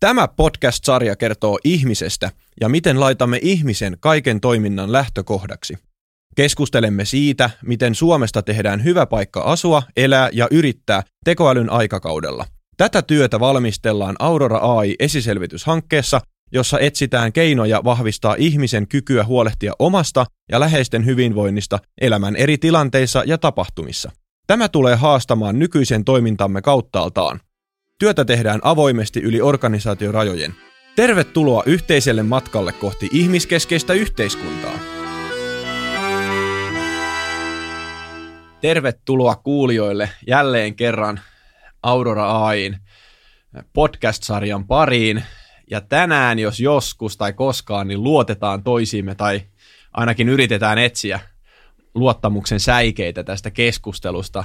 Tämä podcast-sarja kertoo ihmisestä ja miten laitamme ihmisen kaiken toiminnan lähtökohdaksi. Keskustelemme siitä, miten Suomesta tehdään hyvä paikka asua, elää ja yrittää tekoälyn aikakaudella. Tätä työtä valmistellaan Aurora AI-esiselvityshankkeessa, jossa etsitään keinoja vahvistaa ihmisen kykyä huolehtia omasta ja läheisten hyvinvoinnista elämän eri tilanteissa ja tapahtumissa. Tämä tulee haastamaan nykyisen toimintamme kauttaaltaan. Työtä tehdään avoimesti yli organisaatiorajojen. Tervetuloa yhteiselle matkalle kohti ihmiskeskeistä yhteiskuntaa. Tervetuloa kuulijoille jälleen kerran Aurora AIin podcast-sarjan pariin. Ja tänään, jos joskus tai koskaan, niin luotetaan toisiimme tai ainakin yritetään etsiä luottamuksen säikeitä tästä keskustelusta.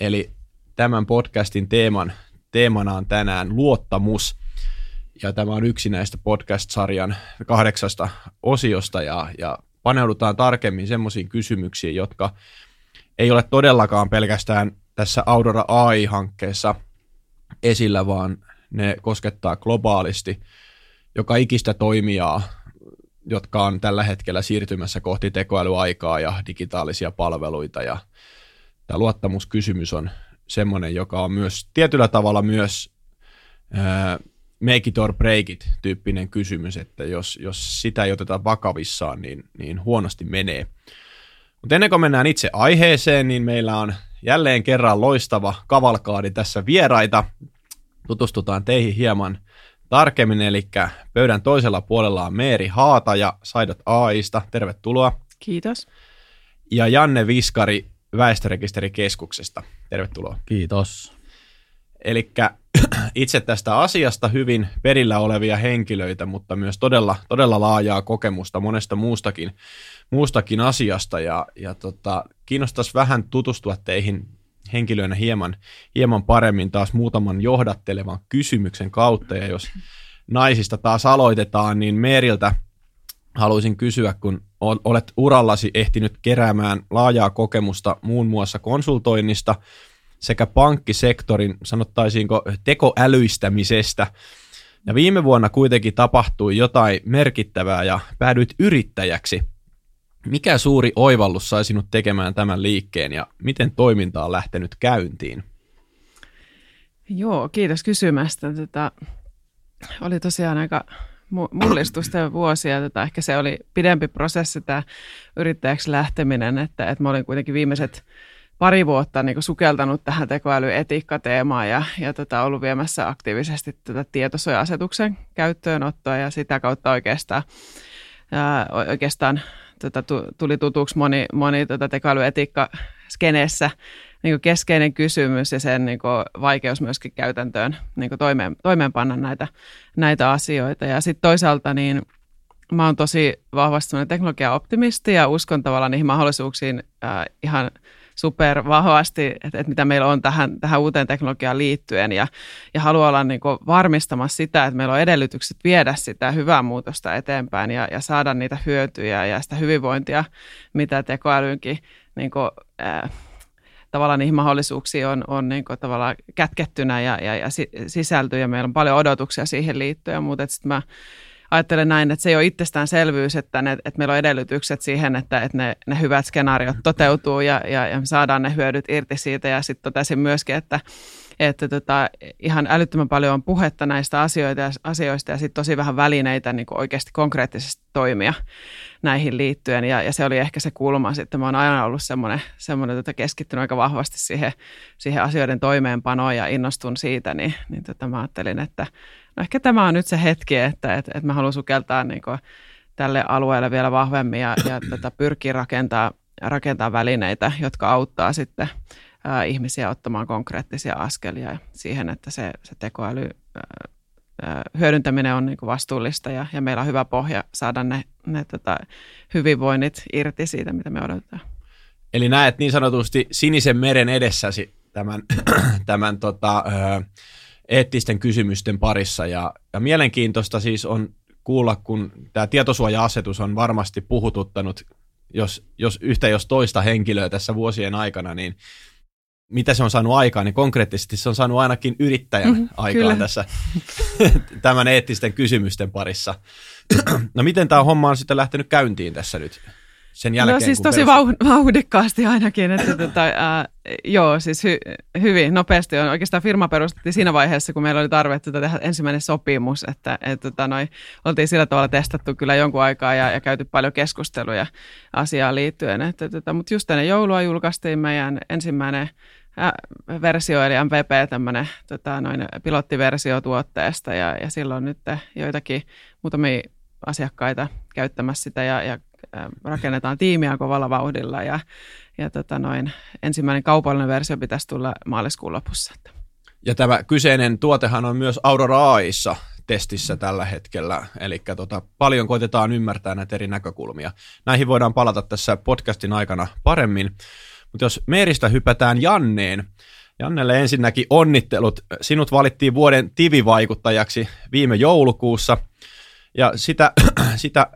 Eli tämän podcastin teeman teemana on tänään luottamus. Ja tämä on yksi näistä podcast-sarjan kahdeksasta osiosta ja, ja paneudutaan tarkemmin semmoisiin kysymyksiin, jotka ei ole todellakaan pelkästään tässä Aurora AI-hankkeessa esillä, vaan ne koskettaa globaalisti joka ikistä toimijaa, jotka on tällä hetkellä siirtymässä kohti tekoälyaikaa ja digitaalisia palveluita. Ja tämä luottamuskysymys on semmoinen, joka on myös tietyllä tavalla myös ää, make it or break it tyyppinen kysymys, että jos, jos sitä ei oteta vakavissaan, niin, niin huonosti menee. Mutta ennen kuin mennään itse aiheeseen, niin meillä on jälleen kerran loistava kavalkaadi tässä vieraita. Tutustutaan teihin hieman tarkemmin, eli pöydän toisella puolella on Meeri Haata ja Saidot AIsta. Tervetuloa. Kiitos. Ja Janne Viskari Väestörekisterikeskuksesta. Tervetuloa. Kiitos. Eli itse tästä asiasta hyvin perillä olevia henkilöitä, mutta myös todella, todella laajaa kokemusta monesta muustakin, muustakin asiasta. Ja, ja tota, kiinnostaisi vähän tutustua teihin henkilöinä hieman, hieman paremmin taas muutaman johdattelevan kysymyksen kautta. Ja jos naisista taas aloitetaan, niin Meeriltä haluaisin kysyä, kun olet urallasi ehtinyt keräämään laajaa kokemusta muun muassa konsultoinnista sekä pankkisektorin, sanottaisiinko, tekoälyistämisestä. Ja viime vuonna kuitenkin tapahtui jotain merkittävää ja päädyit yrittäjäksi. Mikä suuri oivallus sai sinut tekemään tämän liikkeen ja miten toiminta on lähtenyt käyntiin? Joo, kiitos kysymästä. Tätä oli tosiaan aika mullistusten vuosia. Tätä, ehkä se oli pidempi prosessi tämä yrittäjäksi lähteminen, että, että mä olin kuitenkin viimeiset pari vuotta niin sukeltanut tähän tekoälyetiikkateemaan ja, ja tota, ollut viemässä aktiivisesti tätä tietosuoja-asetuksen käyttöönottoa ja sitä kautta oikeastaan, ää, oikeastaan tota, tuli tutuksi moni, moni tota, tekoälyetiikka skeneessä niin keskeinen kysymys ja sen niin kuin, vaikeus myöskin käytäntöön niin kuin toimeen, toimeenpanna näitä, näitä asioita. Ja sitten toisaalta niin mä oon tosi vahvasti teknologia-optimisti ja uskon tavallaan niihin mahdollisuuksiin äh, ihan super vahvasti, että, että mitä meillä on tähän, tähän uuteen teknologiaan liittyen ja, ja haluan olla niin kuin varmistamassa sitä, että meillä on edellytykset viedä sitä hyvää muutosta eteenpäin ja, ja saada niitä hyötyjä ja sitä hyvinvointia, mitä tekoälynkin niin kuin, äh, tavallaan niihin mahdollisuuksiin on, on niin kuin tavallaan kätkettynä ja, ja, ja sisältyy ja meillä on paljon odotuksia siihen liittyen, mutta sitten mä ajattelen näin, että se ei ole itsestäänselvyys, että, ne, että meillä on edellytykset siihen, että, että ne, ne hyvät skenaariot toteutuu ja, ja, ja me saadaan ne hyödyt irti siitä. Ja sitten totesin myöskin, että että tota, ihan älyttömän paljon on puhetta näistä asioita asioista ja sitten tosi vähän välineitä niin kuin oikeasti konkreettisesti toimia näihin liittyen. Ja, ja se oli ehkä se kulma sitten. Mä oon aina ollut semmoinen, semmoinen tota, keskittynyt aika vahvasti siihen, siihen asioiden toimeenpanoon ja innostun siitä, niin, niin tota, mä ajattelin, että no ehkä tämä on nyt se hetki, että, että, että mä haluan sukeltaa niin kuin, tälle alueelle vielä vahvemmin ja, ja tota, pyrkiä rakentaa, rakentaa välineitä, jotka auttaa sitten ihmisiä ottamaan konkreettisia askelia siihen, että se, se tekoäly hyödyntäminen on niin kuin vastuullista ja, ja meillä on hyvä pohja saada ne, ne tota, hyvinvoinnit irti siitä, mitä me odotetaan. Eli näet niin sanotusti sinisen meren edessäsi tämän, tämän tota, eettisten kysymysten parissa. Ja, ja mielenkiintoista siis on kuulla, kun tämä tietosuoja-asetus on varmasti puhututtanut, jos, jos yhtä jos toista henkilöä tässä vuosien aikana, niin mitä se on saanut aikaan, niin konkreettisesti se on saanut ainakin yrittäjän mm, aikaan kyllä. tässä tämän eettisten kysymysten parissa. no miten tämä homma on sitten lähtenyt käyntiin tässä nyt? Sen jälkeen? No siis tosi perustet... vauhdikkaasti ainakin, että tota, äh, joo, siis hy, hyvin nopeasti on. Oikeastaan firma perustettiin siinä vaiheessa, kun meillä oli tarve tota, tehdä ensimmäinen sopimus, että et, tota, noi, oltiin sillä tavalla testattu kyllä jonkun aikaa ja, ja käyty paljon keskusteluja asiaan liittyen. Että, tota, mutta just ennen joulua julkaistiin meidän ensimmäinen versio, eli MVP, tämmöinen tota, noin pilottiversio tuotteesta, ja, ja silloin nyt joitakin muutamia asiakkaita käyttämässä sitä, ja, ja rakennetaan tiimiä kovalla vauhdilla ja, ja tota noin, ensimmäinen kaupallinen versio pitäisi tulla maaliskuun lopussa. Ja tämä kyseinen tuotehan on myös Aurora AIssa testissä tällä hetkellä, eli tota, paljon koitetaan ymmärtää näitä eri näkökulmia. Näihin voidaan palata tässä podcastin aikana paremmin, mutta jos Meeristä hypätään Janneen, Jannelle ensinnäkin onnittelut. Sinut valittiin vuoden tivivaikuttajaksi viime joulukuussa – ja sitä, sitä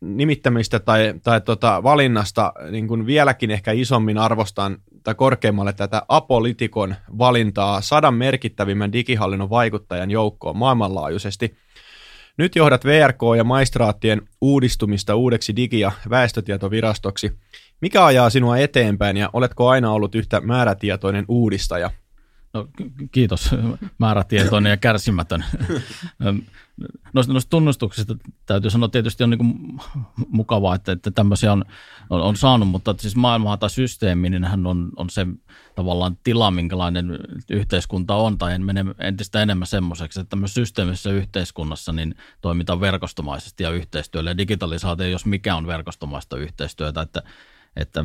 nimittämistä tai, tai tota, valinnasta niin kuin vieläkin ehkä isommin arvostan tai korkeammalle tätä apolitikon valintaa sadan merkittävimmän digihallinnon vaikuttajan joukkoon maailmanlaajuisesti. Nyt johdat VRK ja maistraattien uudistumista uudeksi digi- ja väestötietovirastoksi. Mikä ajaa sinua eteenpäin ja oletko aina ollut yhtä määrätietoinen uudistaja? No, kiitos, määrätietoinen ja kärsimätön. noista, noista tunnustuksista täytyy sanoa tietysti on niin mukavaa, että, että tämmöisiä on, on, on saanut, mutta siis maailmaa tai systeemi, niin hän on, on se tavallaan tila, minkälainen yhteiskunta on, tai en mene entistä enemmän semmoiseksi, että tämmöisessä systeemisessä yhteiskunnassa niin toimitaan verkostomaisesti ja yhteistyöllä, ja digitalisaatio, jos mikä on verkostomaista yhteistyötä, että, että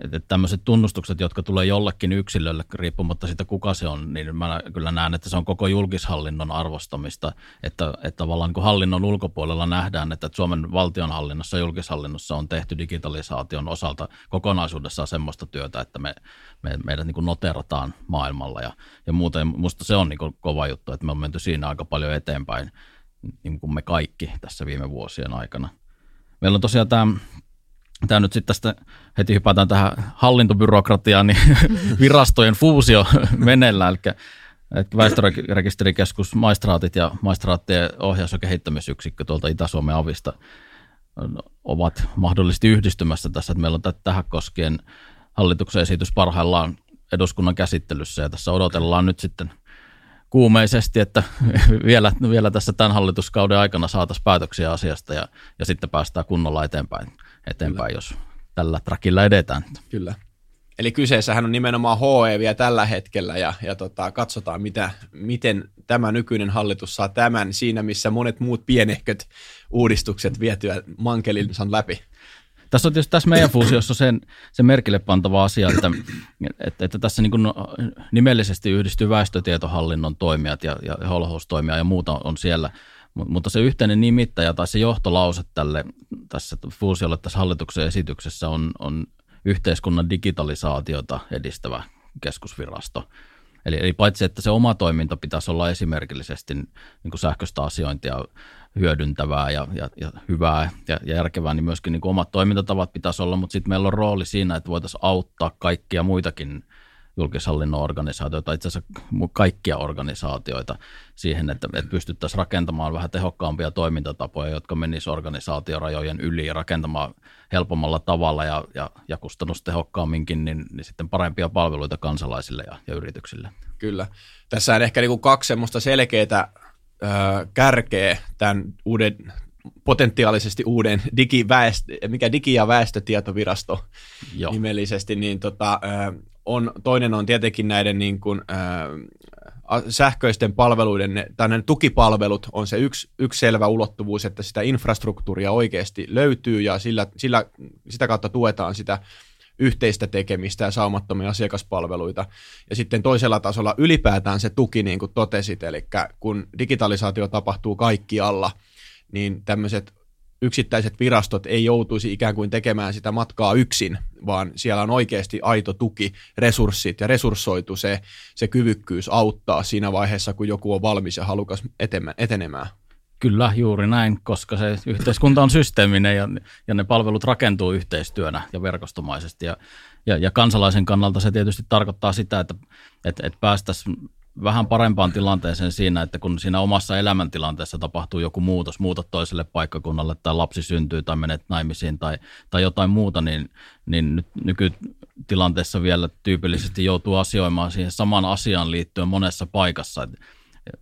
että tämmöiset tunnustukset, jotka tulee jollekin yksilölle riippumatta siitä, kuka se on, niin mä kyllä näen, että se on koko julkishallinnon arvostamista, että, että tavallaan niin hallinnon ulkopuolella nähdään, että Suomen valtionhallinnossa ja julkishallinnossa on tehty digitalisaation osalta kokonaisuudessaan semmoista työtä, että me, me, meidät niin noterataan maailmalla ja, ja muuten. Musta se on niin kova juttu, että me on menty siinä aika paljon eteenpäin, niin kuin me kaikki tässä viime vuosien aikana. Meillä on tosiaan tämä tämä nyt sitten tästä heti hypätään tähän hallintobyrokratiaan, niin virastojen fuusio menellä, eli että väestörekisterikeskus, maistraatit ja maistraattien ohjaus- ja kehittämisyksikkö tuolta Itä-Suomen avista ovat mahdollisesti yhdistymässä tässä, että meillä on tähän koskien hallituksen esitys parhaillaan eduskunnan käsittelyssä ja tässä odotellaan nyt sitten kuumeisesti, että vielä, vielä tässä tämän hallituskauden aikana saataisiin päätöksiä asiasta ja, ja sitten päästään kunnolla eteenpäin eteenpäin, jos tällä trakilla edetään. Kyllä. Eli kyseessähän on nimenomaan HE vielä tällä hetkellä ja, ja tota, katsotaan, mitä, miten tämä nykyinen hallitus saa tämän siinä, missä monet muut pienehköt uudistukset vietyä mankelinsa läpi. Tässä on tietysti tässä meidän fuusiossa sen, se merkille pantava asia, että, että, että tässä niin nimellisesti yhdistyy väestötietohallinnon toimijat ja, ja holhoustoimija ja muuta on siellä – mutta se yhteinen nimittäjä tai se johtolause tälle tässä fuusiolle tässä hallituksen esityksessä on, on yhteiskunnan digitalisaatiota edistävä keskusvirasto. Eli, eli paitsi, että se oma toiminta pitäisi olla esimerkillisesti niin kuin sähköistä asiointia hyödyntävää ja, ja, ja hyvää ja, ja järkevää, niin myöskin niin kuin omat toimintatavat pitäisi olla, mutta sitten meillä on rooli siinä, että voitaisiin auttaa kaikkia muitakin julkishallinnon organisaatioita, itse asiassa kaikkia organisaatioita siihen, että, että pystyttäisiin rakentamaan vähän tehokkaampia toimintatapoja, jotka menisivät organisaatiorajojen yli ja rakentamaan helpommalla tavalla ja, ja, ja kustannustehokkaamminkin, niin, niin sitten parempia palveluita kansalaisille ja, ja yrityksille. Kyllä. Tässä on ehkä niin kuin kaksi semmoista selkeää kärkeä tämän uuden potentiaalisesti uuden digiväestö, mikä digi- ja väestötietovirasto Joo. nimellisesti, niin tota, on, toinen on tietenkin näiden niin kuin, äh, sähköisten palveluiden, tai näiden tukipalvelut on se yksi, yksi selvä ulottuvuus, että sitä infrastruktuuria oikeasti löytyy ja sillä, sillä, sitä kautta tuetaan sitä yhteistä tekemistä ja saumattomia asiakaspalveluita. Ja sitten toisella tasolla ylipäätään se tuki, niin kuin totesit, eli kun digitalisaatio tapahtuu kaikkialla, niin tämmöiset yksittäiset virastot ei joutuisi ikään kuin tekemään sitä matkaa yksin, vaan siellä on oikeasti aito tuki, resurssit ja resurssoitu se, se kyvykkyys auttaa siinä vaiheessa, kun joku on valmis ja halukas etenemään. Kyllä, juuri näin, koska se yhteiskunta on systeeminen ja, ja ne palvelut rakentuu yhteistyönä ja verkostomaisesti. Ja, ja, ja kansalaisen kannalta se tietysti tarkoittaa sitä, että, että, että päästäisiin vähän parempaan tilanteeseen siinä, että kun siinä omassa elämäntilanteessa tapahtuu joku muutos, muutat toiselle paikkakunnalle tai lapsi syntyy tai menet naimisiin tai, tai jotain muuta, niin, niin nyt nykytilanteessa vielä tyypillisesti joutuu asioimaan siihen samaan asiaan liittyen monessa paikassa. Että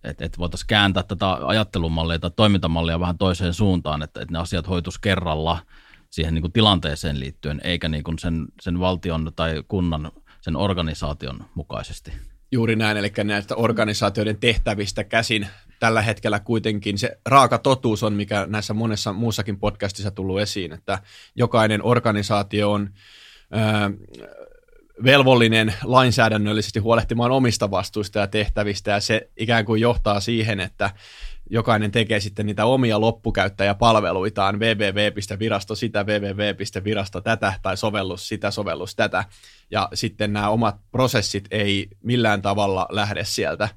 et, et voitaisiin kääntää tätä ajattelumallia tai toimintamallia vähän toiseen suuntaan, että, että ne asiat hoitus kerralla siihen niin kuin tilanteeseen liittyen, eikä niin kuin sen, sen valtion tai kunnan, sen organisaation mukaisesti. Juuri näin, eli näistä organisaatioiden tehtävistä käsin. Tällä hetkellä kuitenkin se raaka totuus on, mikä näissä monessa muussakin podcastissa tullut esiin, että jokainen organisaatio on velvollinen lainsäädännöllisesti huolehtimaan omista vastuista ja tehtävistä, ja se ikään kuin johtaa siihen, että jokainen tekee sitten niitä omia loppukäyttäjäpalveluitaan, www.virasto sitä, www.virasto tätä, tai sovellus sitä, sovellus tätä, ja sitten nämä omat prosessit ei millään tavalla lähde sieltä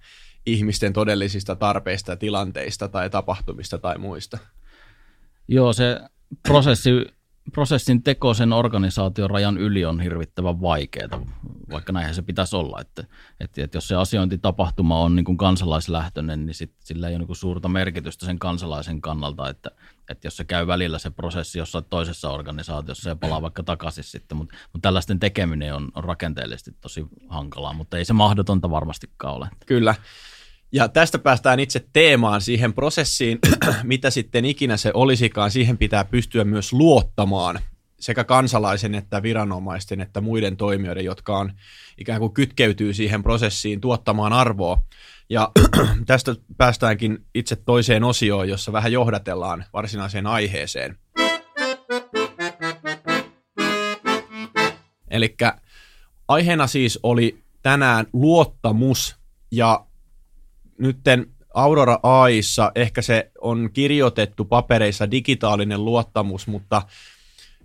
ihmisten todellisista tarpeista, tilanteista tai tapahtumista tai muista. Joo, se prosessi prosessin teko sen organisaation rajan yli on hirvittävän vaikeaa, vaikka näinhän se pitäisi olla. Että, että, että jos se asiointitapahtuma on niin kuin kansalaislähtöinen, niin sit, sillä ei ole niin kuin suurta merkitystä sen kansalaisen kannalta, että, että jos se käy välillä se prosessi jossain toisessa organisaatiossa ja palaa vaikka takaisin sitten, mutta, mutta tällaisten tekeminen on, on rakenteellisesti tosi hankalaa, mutta ei se mahdotonta varmastikaan ole. Kyllä. Ja tästä päästään itse teemaan siihen prosessiin, mitä sitten ikinä se olisikaan. Siihen pitää pystyä myös luottamaan sekä kansalaisen että viranomaisten että muiden toimijoiden, jotka on ikään kuin kytkeytyy siihen prosessiin tuottamaan arvoa. Ja tästä päästäänkin itse toiseen osioon, jossa vähän johdatellaan varsinaiseen aiheeseen. Eli aiheena siis oli tänään luottamus ja nytten Aurora AIssa ehkä se on kirjoitettu papereissa digitaalinen luottamus, mutta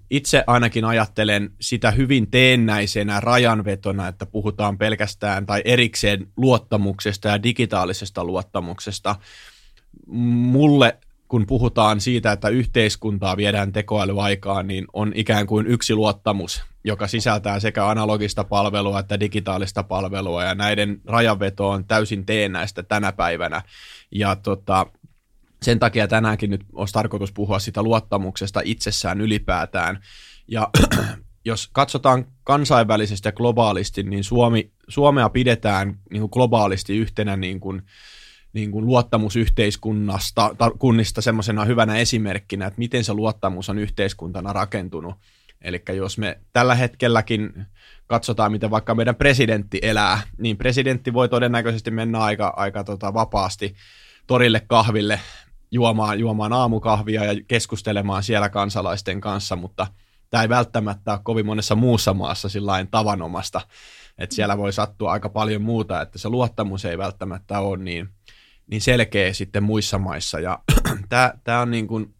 itse ainakin ajattelen sitä hyvin teennäisenä rajanvetona, että puhutaan pelkästään tai erikseen luottamuksesta ja digitaalisesta luottamuksesta. Mulle kun puhutaan siitä, että yhteiskuntaa viedään tekoälyaikaan, niin on ikään kuin yksi luottamus, joka sisältää sekä analogista palvelua että digitaalista palvelua, ja näiden rajanveto on täysin teennäistä tänä päivänä. Ja tota, sen takia tänäänkin nyt olisi tarkoitus puhua sitä luottamuksesta itsessään ylipäätään. Ja jos katsotaan kansainvälisesti ja globaalisti, niin Suomi, Suomea pidetään niin kuin globaalisti yhtenä niin kuin, niin kuin luottamusyhteiskunnasta, kunnista semmoisena hyvänä esimerkkinä, että miten se luottamus on yhteiskuntana rakentunut. Eli jos me tällä hetkelläkin katsotaan, miten vaikka meidän presidentti elää, niin presidentti voi todennäköisesti mennä aika, aika tota vapaasti torille kahville juomaan, juomaan aamukahvia ja keskustelemaan siellä kansalaisten kanssa, mutta tämä ei välttämättä ole kovin monessa muussa maassa sillä tavanomasta, että siellä voi sattua aika paljon muuta, että se luottamus ei välttämättä ole niin, niin selkeä sitten muissa maissa. Ja tämä on niin kuin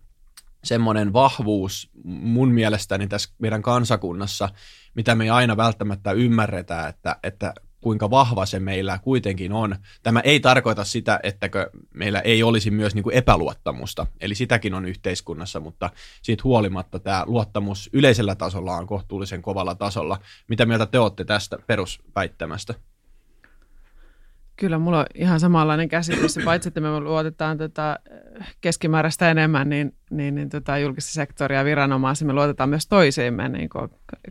semmoinen vahvuus mun mielestäni tässä meidän kansakunnassa, mitä me ei aina välttämättä ymmärretä, että, että kuinka vahva se meillä kuitenkin on. Tämä ei tarkoita sitä, ettäkö meillä ei olisi myös niin kuin epäluottamusta, eli sitäkin on yhteiskunnassa, mutta siitä huolimatta tämä luottamus yleisellä tasolla on kohtuullisen kovalla tasolla. Mitä mieltä te olette tästä perusväittämästä? Kyllä, mulla on ihan samanlainen käsitys. Paitsi, että me luotetaan tota keskimääräistä enemmän, niin, niin, niin tota julkista sektoria viranomaisia me luotetaan myös toisiimme. Niin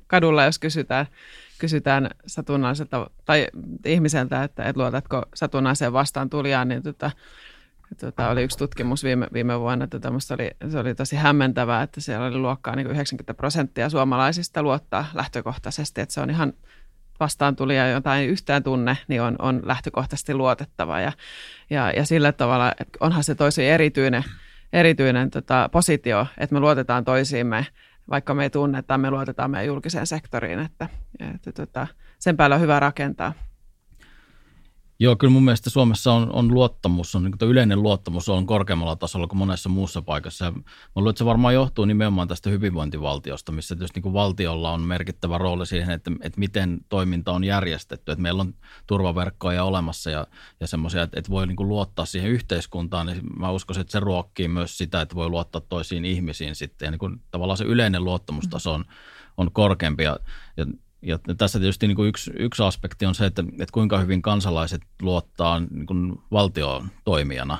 kadulla, jos kysytään, kysytään satunnaiselta tai ihmiseltä, että et luotatko satunnaiseen vastaan tulijaan, niin tota, tota, oli yksi tutkimus viime, viime vuonna, että oli, se oli tosi hämmentävää, että siellä oli luokkaa niin 90 prosenttia suomalaisista luottaa lähtökohtaisesti, että se on ihan vastaan tuli ja jotain yhtään tunne, niin on, on lähtökohtaisesti luotettava. Ja, ja, ja sillä tavalla, että onhan se tosi erityinen, erityinen tota, positio, että me luotetaan toisiimme, vaikka me ei tunneta, me luotetaan meidän julkiseen sektoriin, että, että tota, sen päällä on hyvä rakentaa. Joo, kyllä mun mielestä Suomessa on, on luottamus, on, niin yleinen luottamus on korkeammalla tasolla kuin monessa muussa paikassa. Ja mä luulen, että se varmaan johtuu nimenomaan tästä hyvinvointivaltiosta, missä tietysti niin valtiolla on merkittävä rooli siihen, että, että miten toiminta on järjestetty. Että meillä on turvaverkkoja olemassa ja, ja semmoisia, että, että voi niin kuin luottaa siihen yhteiskuntaan. Niin mä uskon, että se ruokkii myös sitä, että voi luottaa toisiin ihmisiin sitten. Ja niin kuin, tavallaan se yleinen luottamustaso on, on korkeampi. Ja, ja ja tässä tietysti niin kuin yksi, yksi aspekti on se, että, että kuinka hyvin kansalaiset luottaa niin kuin valtion toimijana.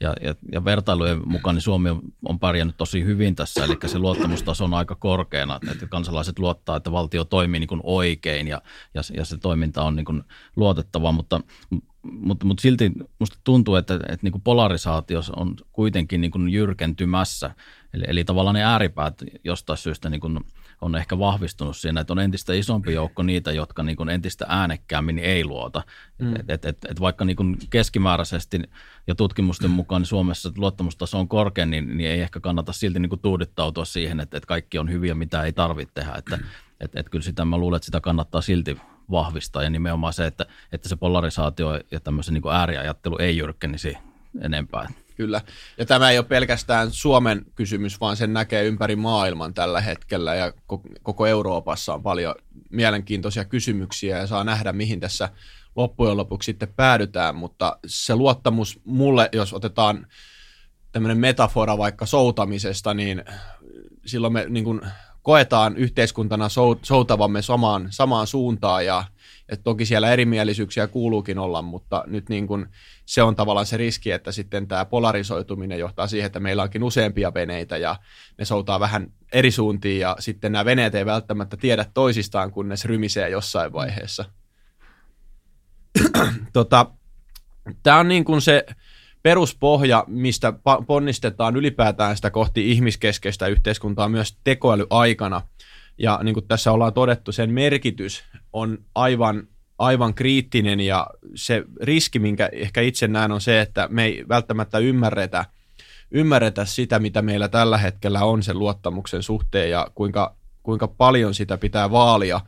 Ja, ja, ja vertailujen mukaan niin Suomi on, pärjännyt tosi hyvin tässä, eli se luottamustaso on aika korkeana, että kansalaiset luottaa, että valtio toimii niin kuin oikein ja, ja, ja se toiminta on niin kuin luotettavaa, mutta, mutta, mutta silti minusta tuntuu, että, että niin kuin polarisaatio on kuitenkin niin kuin jyrkentymässä, eli, eli tavallaan ne ääripäät jostain syystä niin kuin on ehkä vahvistunut siinä, että on entistä isompi joukko niitä, jotka niin kuin entistä äänekkäämmin ei luota. Mm. Et, et, et, et vaikka niin kuin keskimääräisesti ja tutkimusten mukaan niin Suomessa luottamustaso on korkea, niin, niin ei ehkä kannata silti niin kuin tuudittautua siihen, että, että kaikki on hyviä, mitä ei tarvitse tehdä. Että, et, et kyllä sitä mä luulen, että sitä kannattaa silti vahvistaa ja nimenomaan se, että, että se polarisaatio ja tämmöisen niin kuin ääriajattelu ei jyrkkenisi enempää. Kyllä. Ja tämä ei ole pelkästään Suomen kysymys, vaan sen näkee ympäri maailman tällä hetkellä. Ja koko Euroopassa on paljon mielenkiintoisia kysymyksiä ja saa nähdä, mihin tässä loppujen lopuksi sitten päädytään, mutta se luottamus mulle, jos otetaan tämmöinen metafora vaikka soutamisesta, niin silloin me niin kuin koetaan yhteiskuntana soutavamme samaan, samaan suuntaan. Ja et toki siellä erimielisyyksiä kuuluukin olla, mutta nyt niin kuin se on tavallaan se riski, että sitten tämä polarisoituminen johtaa siihen, että meillä onkin useampia veneitä ja ne soutaa vähän eri suuntiin ja sitten nämä veneet ei välttämättä tiedä toisistaan, kunnes rymisee jossain vaiheessa. tota, tämä on niin kuin se peruspohja, mistä ponnistetaan ylipäätään sitä kohti ihmiskeskeistä yhteiskuntaa myös tekoälyaikana. Ja niin kuin tässä ollaan todettu, sen merkitys on aivan, aivan kriittinen ja se riski, minkä ehkä itse näen, on se, että me ei välttämättä ymmärretä, ymmärretä sitä, mitä meillä tällä hetkellä on sen luottamuksen suhteen ja kuinka, kuinka paljon sitä pitää vaalia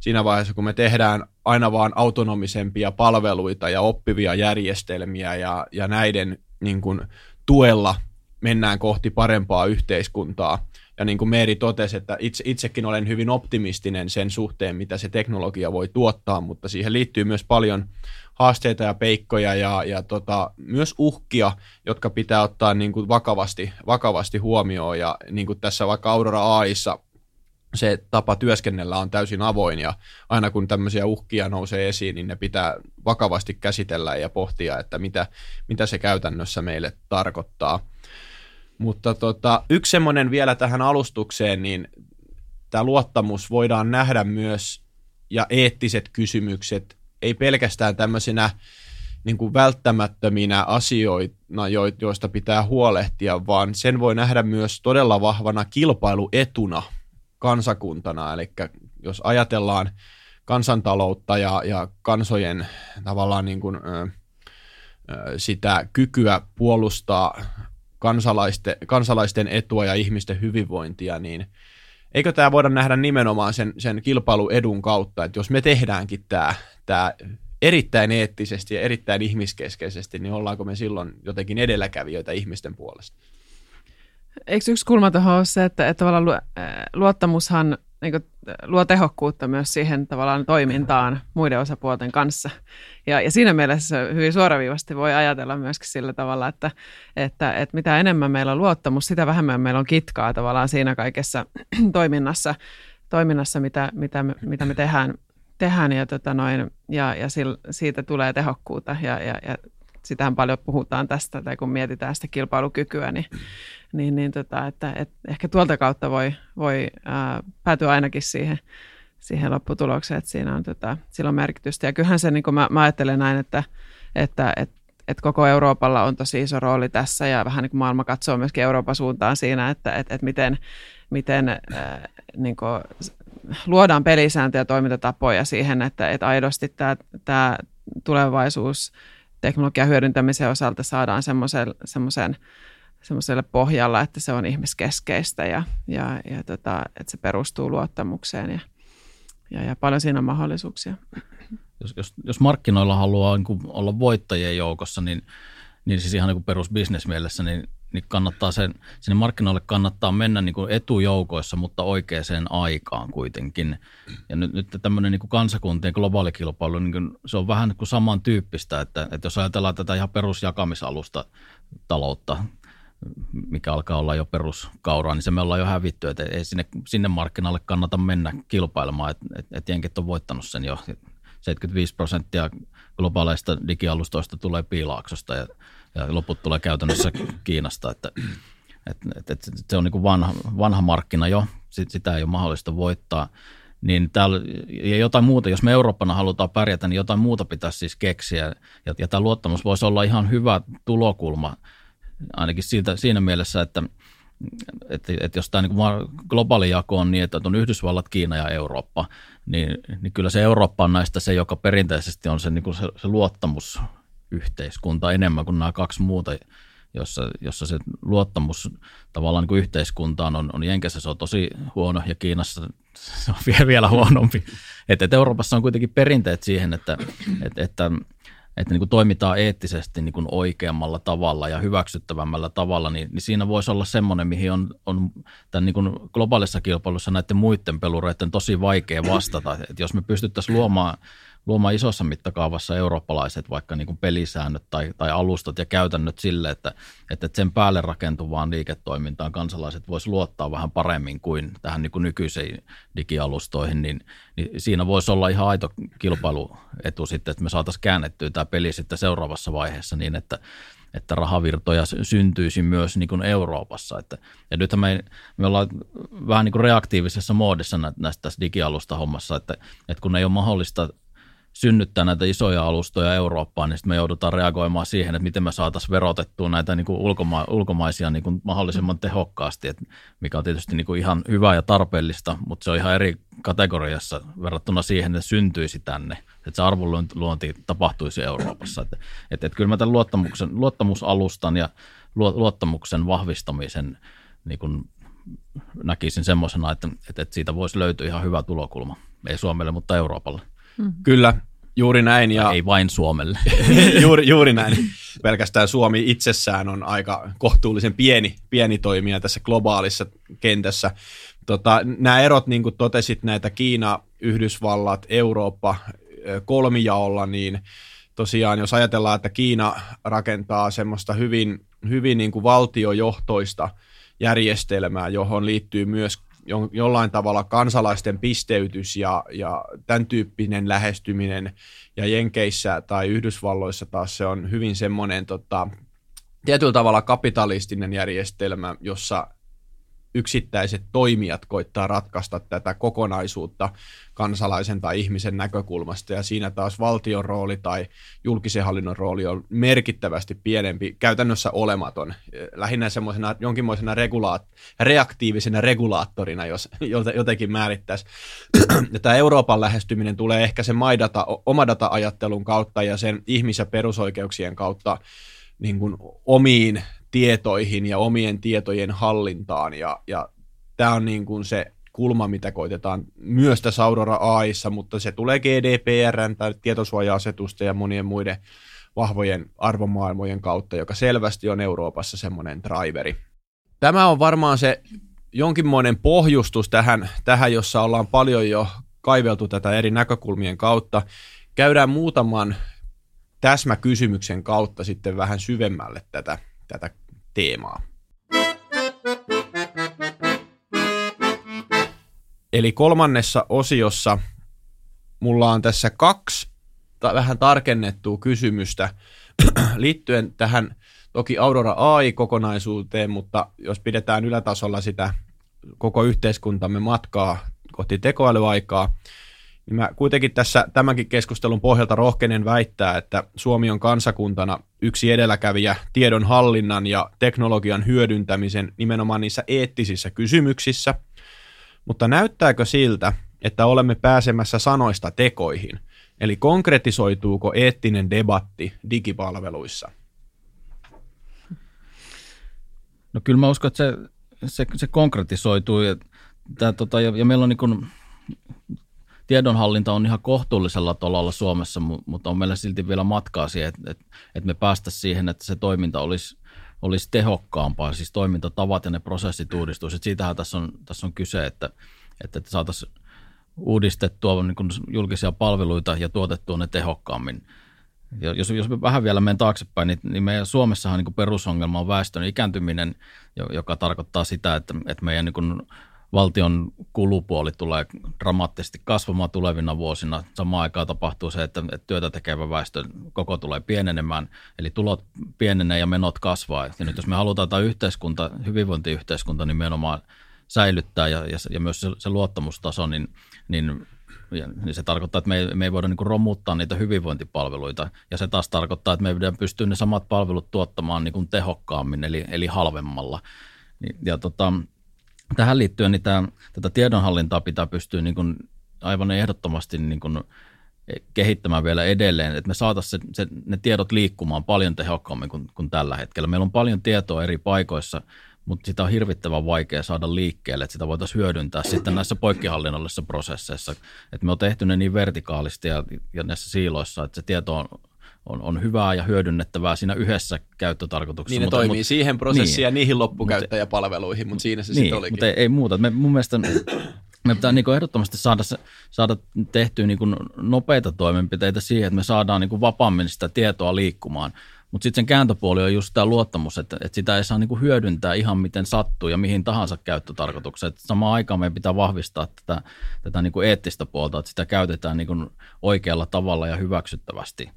siinä vaiheessa, kun me tehdään aina vaan autonomisempia palveluita ja oppivia järjestelmiä ja, ja näiden niin kuin, tuella mennään kohti parempaa yhteiskuntaa. Ja niin kuin Meeri totesi, että itse, itsekin olen hyvin optimistinen sen suhteen, mitä se teknologia voi tuottaa, mutta siihen liittyy myös paljon haasteita ja peikkoja ja, ja tota, myös uhkia, jotka pitää ottaa niin kuin vakavasti, vakavasti huomioon. Ja niin kuin tässä vaikka Aurora AIssa se tapa työskennellä on täysin avoin ja aina kun tämmöisiä uhkia nousee esiin, niin ne pitää vakavasti käsitellä ja pohtia, että mitä, mitä se käytännössä meille tarkoittaa. Mutta tota, yksi semmoinen vielä tähän alustukseen, niin tämä luottamus voidaan nähdä myös ja eettiset kysymykset, ei pelkästään tämmöisenä niin kuin välttämättöminä asioina, joista pitää huolehtia, vaan sen voi nähdä myös todella vahvana kilpailuetuna kansakuntana. Eli jos ajatellaan kansantaloutta ja, ja kansojen tavallaan niin kuin, ö, sitä kykyä puolustaa kansalaisten, kansalaisten etua ja ihmisten hyvinvointia, niin eikö tämä voida nähdä nimenomaan sen, sen kilpailuedun kautta, että jos me tehdäänkin tämä, tämä erittäin eettisesti ja erittäin ihmiskeskeisesti, niin ollaanko me silloin jotenkin edelläkävijöitä ihmisten puolesta? Eikö yksi kulma tuohon ole se, että, että tavallaan luottamushan niin kuin, luo tehokkuutta myös siihen tavallaan toimintaan muiden osapuolten kanssa. Ja, ja siinä mielessä hyvin suoraviivasti voi ajatella myöskin sillä tavalla, että, että, että mitä enemmän meillä on luottamus, sitä vähemmän meillä on kitkaa tavallaan siinä kaikessa toiminnassa, toiminnassa mitä, mitä, me, mitä me tehdään, tehdään ja, tota noin, ja, ja siitä tulee tehokkuutta ja, ja, ja sitähän paljon puhutaan tästä, tai kun mietitään sitä kilpailukykyä, niin, niin, niin tota, että, että ehkä tuolta kautta voi, voi ää, päätyä ainakin siihen, siihen lopputulokseen, että siinä on, tota, sillä on merkitystä. Ja kyllähän se, niin kuin mä, mä ajattelen näin, että, että, että että koko Euroopalla on tosi iso rooli tässä ja vähän niin kuin maailma katsoo myöskin Euroopan suuntaan siinä, että, että, että miten, miten äh, niin kuin luodaan pelisääntöjä ja toimintatapoja siihen, että, että aidosti tämä tulevaisuus teknologian hyödyntämisen osalta saadaan semmoisen semmoiselle pohjalla, että se on ihmiskeskeistä ja, ja, ja tota, että se perustuu luottamukseen ja, ja, ja paljon siinä on mahdollisuuksia. Jos, jos, jos markkinoilla haluaa niin olla voittajien joukossa, niin, niin siis ihan niin perusbisnesmielessä, niin niin kannattaa sen, sinne markkinoille kannattaa mennä niin kuin etujoukoissa, mutta oikeaan aikaan kuitenkin. Ja nyt, nyt tämmöinen niin kuin kansakuntien globaali kilpailu, niin kuin, se on vähän niin kuin samantyyppistä, että, että jos ajatellaan tätä ihan perusjakamisalusta taloutta, mikä alkaa olla jo peruskauraa, niin se me ollaan jo hävitty, että ei sinne, sinne markkinalle kannata mennä kilpailemaan, että et, et jenkit on voittanut sen jo. 75 prosenttia globaaleista digialustoista tulee piilaaksosta ja ja loput tulee käytännössä Kiinasta, että, että, että, että se on niin vanha, vanha markkina jo, sitä ei ole mahdollista voittaa. Niin täällä, ja jotain muuta, jos me Eurooppana halutaan pärjätä, niin jotain muuta pitäisi siis keksiä. Ja, ja tämä luottamus voisi olla ihan hyvä tulokulma, ainakin siitä, siinä mielessä, että, että, että jos tämä niin globaali jako on niin, että on Yhdysvallat, Kiina ja Eurooppa, niin, niin kyllä se Eurooppa on näistä se, joka perinteisesti on se, niin kuin se, se luottamus yhteiskunta enemmän kuin nämä kaksi muuta, jossa, jossa se luottamus tavallaan niin kuin yhteiskuntaan on, on Jenkessä se on tosi huono ja Kiinassa se on vielä, vielä huonompi. Että et Euroopassa on kuitenkin perinteet siihen, että, että, että että niin kuin toimitaan eettisesti niin kuin oikeammalla tavalla ja hyväksyttävämmällä tavalla, niin, niin siinä voisi olla semmoinen, mihin on, on tämän niin kuin globaalissa kilpailussa näiden muiden pelureiden tosi vaikea vastata. Että jos me pystyttäisiin luomaan luomaan isossa mittakaavassa eurooppalaiset vaikka niin kuin pelisäännöt tai, tai alustat ja käytännöt sille, että, että sen päälle rakentuvaan liiketoimintaan kansalaiset voisi luottaa vähän paremmin kuin tähän niin kuin nykyisiin digialustoihin, niin, niin siinä voisi olla ihan aito kilpailuetu sitten, että me saataisiin käännettyä tämä peli sitten seuraavassa vaiheessa niin, että, että rahavirtoja syntyisi myös niin kuin Euroopassa. Että, ja nythän me, me ollaan vähän niin kuin reaktiivisessa moodissa näistä tässä digialusta hommassa, että, että kun ei ole mahdollista synnyttää näitä isoja alustoja Eurooppaan, niin sitten me joudutaan reagoimaan siihen, että miten me saataisiin verotettua näitä niin kuin ulkoma- ulkomaisia niin kuin mahdollisimman tehokkaasti, että mikä on tietysti niin kuin ihan hyvä ja tarpeellista, mutta se on ihan eri kategoriassa verrattuna siihen, että syntyisi tänne, että se arvonluonti tapahtuisi Euroopassa. Että, että, että kyllä mä tämän luottamuksen, luottamusalustan ja luottamuksen vahvistamisen niin kuin näkisin semmoisena, että, että, siitä voisi löytyä ihan hyvä tulokulma, ei Suomelle, mutta Euroopalle. Mm. Kyllä, juuri näin. Ja, ei vain Suomelle. juuri, juuri näin. Pelkästään Suomi itsessään on aika kohtuullisen pieni, pieni toimija tässä globaalissa kentässä. Tota, nämä erot, niin kuin totesit, näitä Kiina, Yhdysvallat, Eurooppa kolmijaolla, niin tosiaan jos ajatellaan, että Kiina rakentaa semmoista hyvin, hyvin niin kuin valtiojohtoista järjestelmää, johon liittyy myös jo, jollain tavalla kansalaisten pisteytys ja, ja tämän tyyppinen lähestyminen, ja Jenkeissä tai Yhdysvalloissa taas se on hyvin semmoinen tota, tietyllä tavalla kapitalistinen järjestelmä, jossa yksittäiset toimijat koittaa ratkaista tätä kokonaisuutta kansalaisen tai ihmisen näkökulmasta, ja siinä taas valtion rooli tai julkisen hallinnon rooli on merkittävästi pienempi, käytännössä olematon, lähinnä semmoisena jonkinmoisena regulaat, reaktiivisena regulaattorina, jos jotenkin määrittäisi. Ja tämä Euroopan lähestyminen tulee ehkä sen maidata, omadata-ajattelun kautta ja sen ihmis- ja perusoikeuksien kautta niin kuin omiin tietoihin ja omien tietojen hallintaan, ja, ja tämä on niin kuin se kulma, mitä koitetaan myös tässä Aurora AIssa, mutta se tulee GDPR tai tietosuoja-asetusta ja monien muiden vahvojen arvomaailmojen kautta, joka selvästi on Euroopassa semmoinen driveri. Tämä on varmaan se jonkinmoinen pohjustus tähän, tähän, jossa ollaan paljon jo kaiveltu tätä eri näkökulmien kautta. Käydään muutaman täsmäkysymyksen kautta sitten vähän syvemmälle tätä, tätä teemaa. Eli kolmannessa osiossa mulla on tässä kaksi ta- vähän tarkennettua kysymystä liittyen tähän toki Aurora AI-kokonaisuuteen, mutta jos pidetään ylätasolla sitä koko yhteiskuntamme matkaa kohti tekoälyaikaa, niin mä kuitenkin tässä tämänkin keskustelun pohjalta rohkenen väittää, että Suomi on kansakuntana yksi edelläkävijä tiedon hallinnan ja teknologian hyödyntämisen nimenomaan niissä eettisissä kysymyksissä. Mutta näyttääkö siltä, että olemme pääsemässä sanoista tekoihin? Eli konkretisoituuko eettinen debatti digipalveluissa? No kyllä mä uskon, että se, se, se konkretisoituu ja, tää, tota, ja, ja meillä on niin kuin tiedonhallinta on ihan kohtuullisella tolalla Suomessa, mutta on meillä silti vielä matkaa siihen, että, että, että me päästä siihen, että se toiminta olisi, olisi tehokkaampaa, siis toimintatavat ja ne prosessit uudistuisivat. Siitähän tässä on, tässä on kyse, että, että, saataisiin uudistettua niin julkisia palveluita ja tuotettua ne tehokkaammin. Ja jos, jos me vähän vielä menen taaksepäin, niin, niin meidän Suomessahan niin perusongelma on väestön ikääntyminen, joka tarkoittaa sitä, että, että meidän niin valtion kulupuoli tulee dramaattisesti kasvamaan tulevina vuosina. Samaan aikaan tapahtuu se, että, että työtä tekevä väestö koko tulee pienenemään, eli tulot pienenee ja menot kasvaa. Ja nyt jos me halutaan tämä yhteiskunta, hyvinvointiyhteiskunta nimenomaan säilyttää ja, ja, ja myös se, se luottamustaso, niin, niin ja, niin se tarkoittaa, että me ei, me ei voida niin romuttaa niitä hyvinvointipalveluita. Ja se taas tarkoittaa, että me ei pystyä ne samat palvelut tuottamaan niin kuin tehokkaammin, eli, eli halvemmalla. Niin, ja tota, tähän liittyen niin tämä, tätä tiedonhallintaa pitää pystyä niin kuin aivan ehdottomasti niin kuin kehittämään vielä edelleen, että me saataisiin se, se, ne tiedot liikkumaan paljon tehokkaammin kuin, kuin tällä hetkellä. Meillä on paljon tietoa eri paikoissa, mutta sitä on hirvittävän vaikea saada liikkeelle, että sitä voitaisiin hyödyntää sitten näissä poikkihallinnollisissa prosesseissa. Että me on tehty ne niin vertikaalisti ja, ja näissä siiloissa, että se tieto on, on, on hyvää ja hyödynnettävää siinä yhdessä käyttötarkoituksessa. Niin ne mutta, toimii mutta, siihen prosessiin niin, ja niihin loppukäyttäjäpalveluihin, mutta siinä se niin, sitten olikin. Mutta ei, ei muuta. Me, mun mielestä me pitää niin ehdottomasti saada, saada tehtyä niin nopeita toimenpiteitä siihen, että me saadaan niin vapaammin sitä tietoa liikkumaan. Mutta sitten sen kääntöpuoli on just tämä luottamus, että, että sitä ei saa niinku hyödyntää ihan miten sattuu ja mihin tahansa käyttötarkoitukseen. samaan aikaan meidän pitää vahvistaa tätä, tätä niinku eettistä puolta, että sitä käytetään niinku oikealla tavalla ja hyväksyttävästi.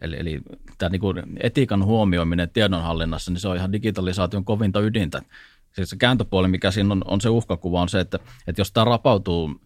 Eli, eli tämä niinku etiikan huomioiminen tiedonhallinnassa, niin se on ihan digitalisaation kovinta ydintä. Siis se kääntöpuoli, mikä siinä on, on se uhkakuva, on se, että, että jos tämä rapautuu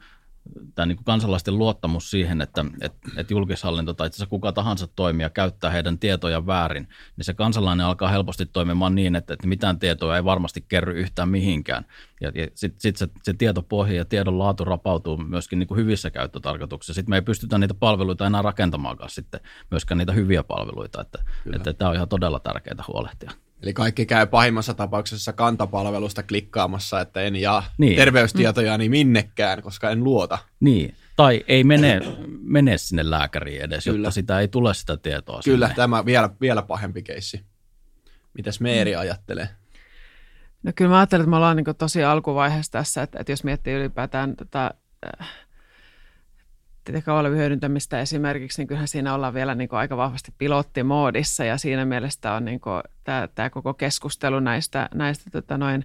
tämä niin kuin kansalaisten luottamus siihen, että, että, että julkishallinto tai itse kuka tahansa toimija käyttää heidän tietoja väärin, niin se kansalainen alkaa helposti toimimaan niin, että, että mitään tietoa ei varmasti kerry yhtään mihinkään. Ja, ja sitten sit se, se tietopohja ja tiedon laatu rapautuu myöskin niin kuin hyvissä käyttötarkoituksissa. Sitten me ei pystytä niitä palveluita enää rakentamaankaan sitten, myöskään niitä hyviä palveluita. Että, että, että tämä on ihan todella tärkeää huolehtia. Eli kaikki käy pahimmassa tapauksessa kantapalvelusta klikkaamassa, että en jaa niin. terveystietojani minnekään, koska en luota. Niin, tai ei mene, mene sinne lääkäriin edes, Kyllä. jotta sitä ei tule sitä tietoa Kyllä, sinne. tämä vielä, vielä pahempi keissi. Mitäs Meeri mm. ajattelee? No kyllä mä ajattelen, että me ollaan niin tosi alkuvaiheessa tässä, että, että jos miettii ylipäätään tätä äh, tekoälyn hyödyntämistä esimerkiksi, niin kyllähän siinä ollaan vielä niin kuin aika vahvasti pilottimoodissa ja siinä mielessä on niin kuin, tämä, tämä koko keskustelu näistä, näistä tota noin,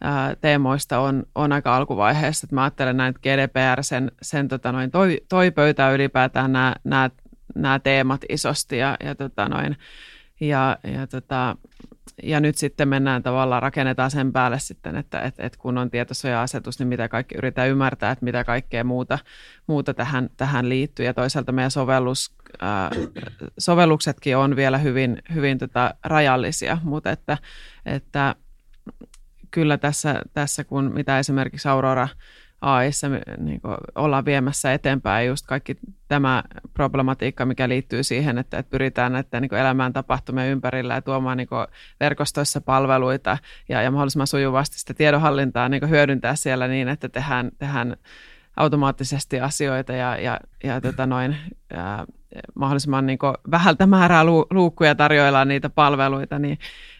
ää, teemoista on, on aika alkuvaiheessa. Että mä ajattelen näin, että GDPR sen, sen tota noin, toi, toi pöytää ylipäätään nämä, nämä, nämä teemat isosti ja, ja, tota noin, ja, ja tota, ja nyt sitten mennään tavallaan, rakennetaan sen päälle sitten, että, että, että kun on tietosuoja-asetus, niin mitä kaikki yritetään ymmärtää, että mitä kaikkea muuta, muuta tähän, tähän liittyy. Ja toisaalta meidän sovellus, äh, sovelluksetkin on vielä hyvin, hyvin tota rajallisia, mutta että, että kyllä tässä, tässä, kun mitä esimerkiksi Aurora – AIssa niin ollaan viemässä eteenpäin just kaikki tämä problematiikka, mikä liittyy siihen, että, että pyritään näiden niin elämään tapahtumien ympärillä ja tuomaan niin verkostoissa palveluita ja, ja mahdollisimman sujuvasti sitä tiedonhallintaa niin hyödyntää siellä niin, että tehdään, tehdään automaattisesti asioita ja, ja, ja tota noin, ja mahdollisimman niin vähältä määrää luukkuja tarjoillaan niitä palveluita, niin,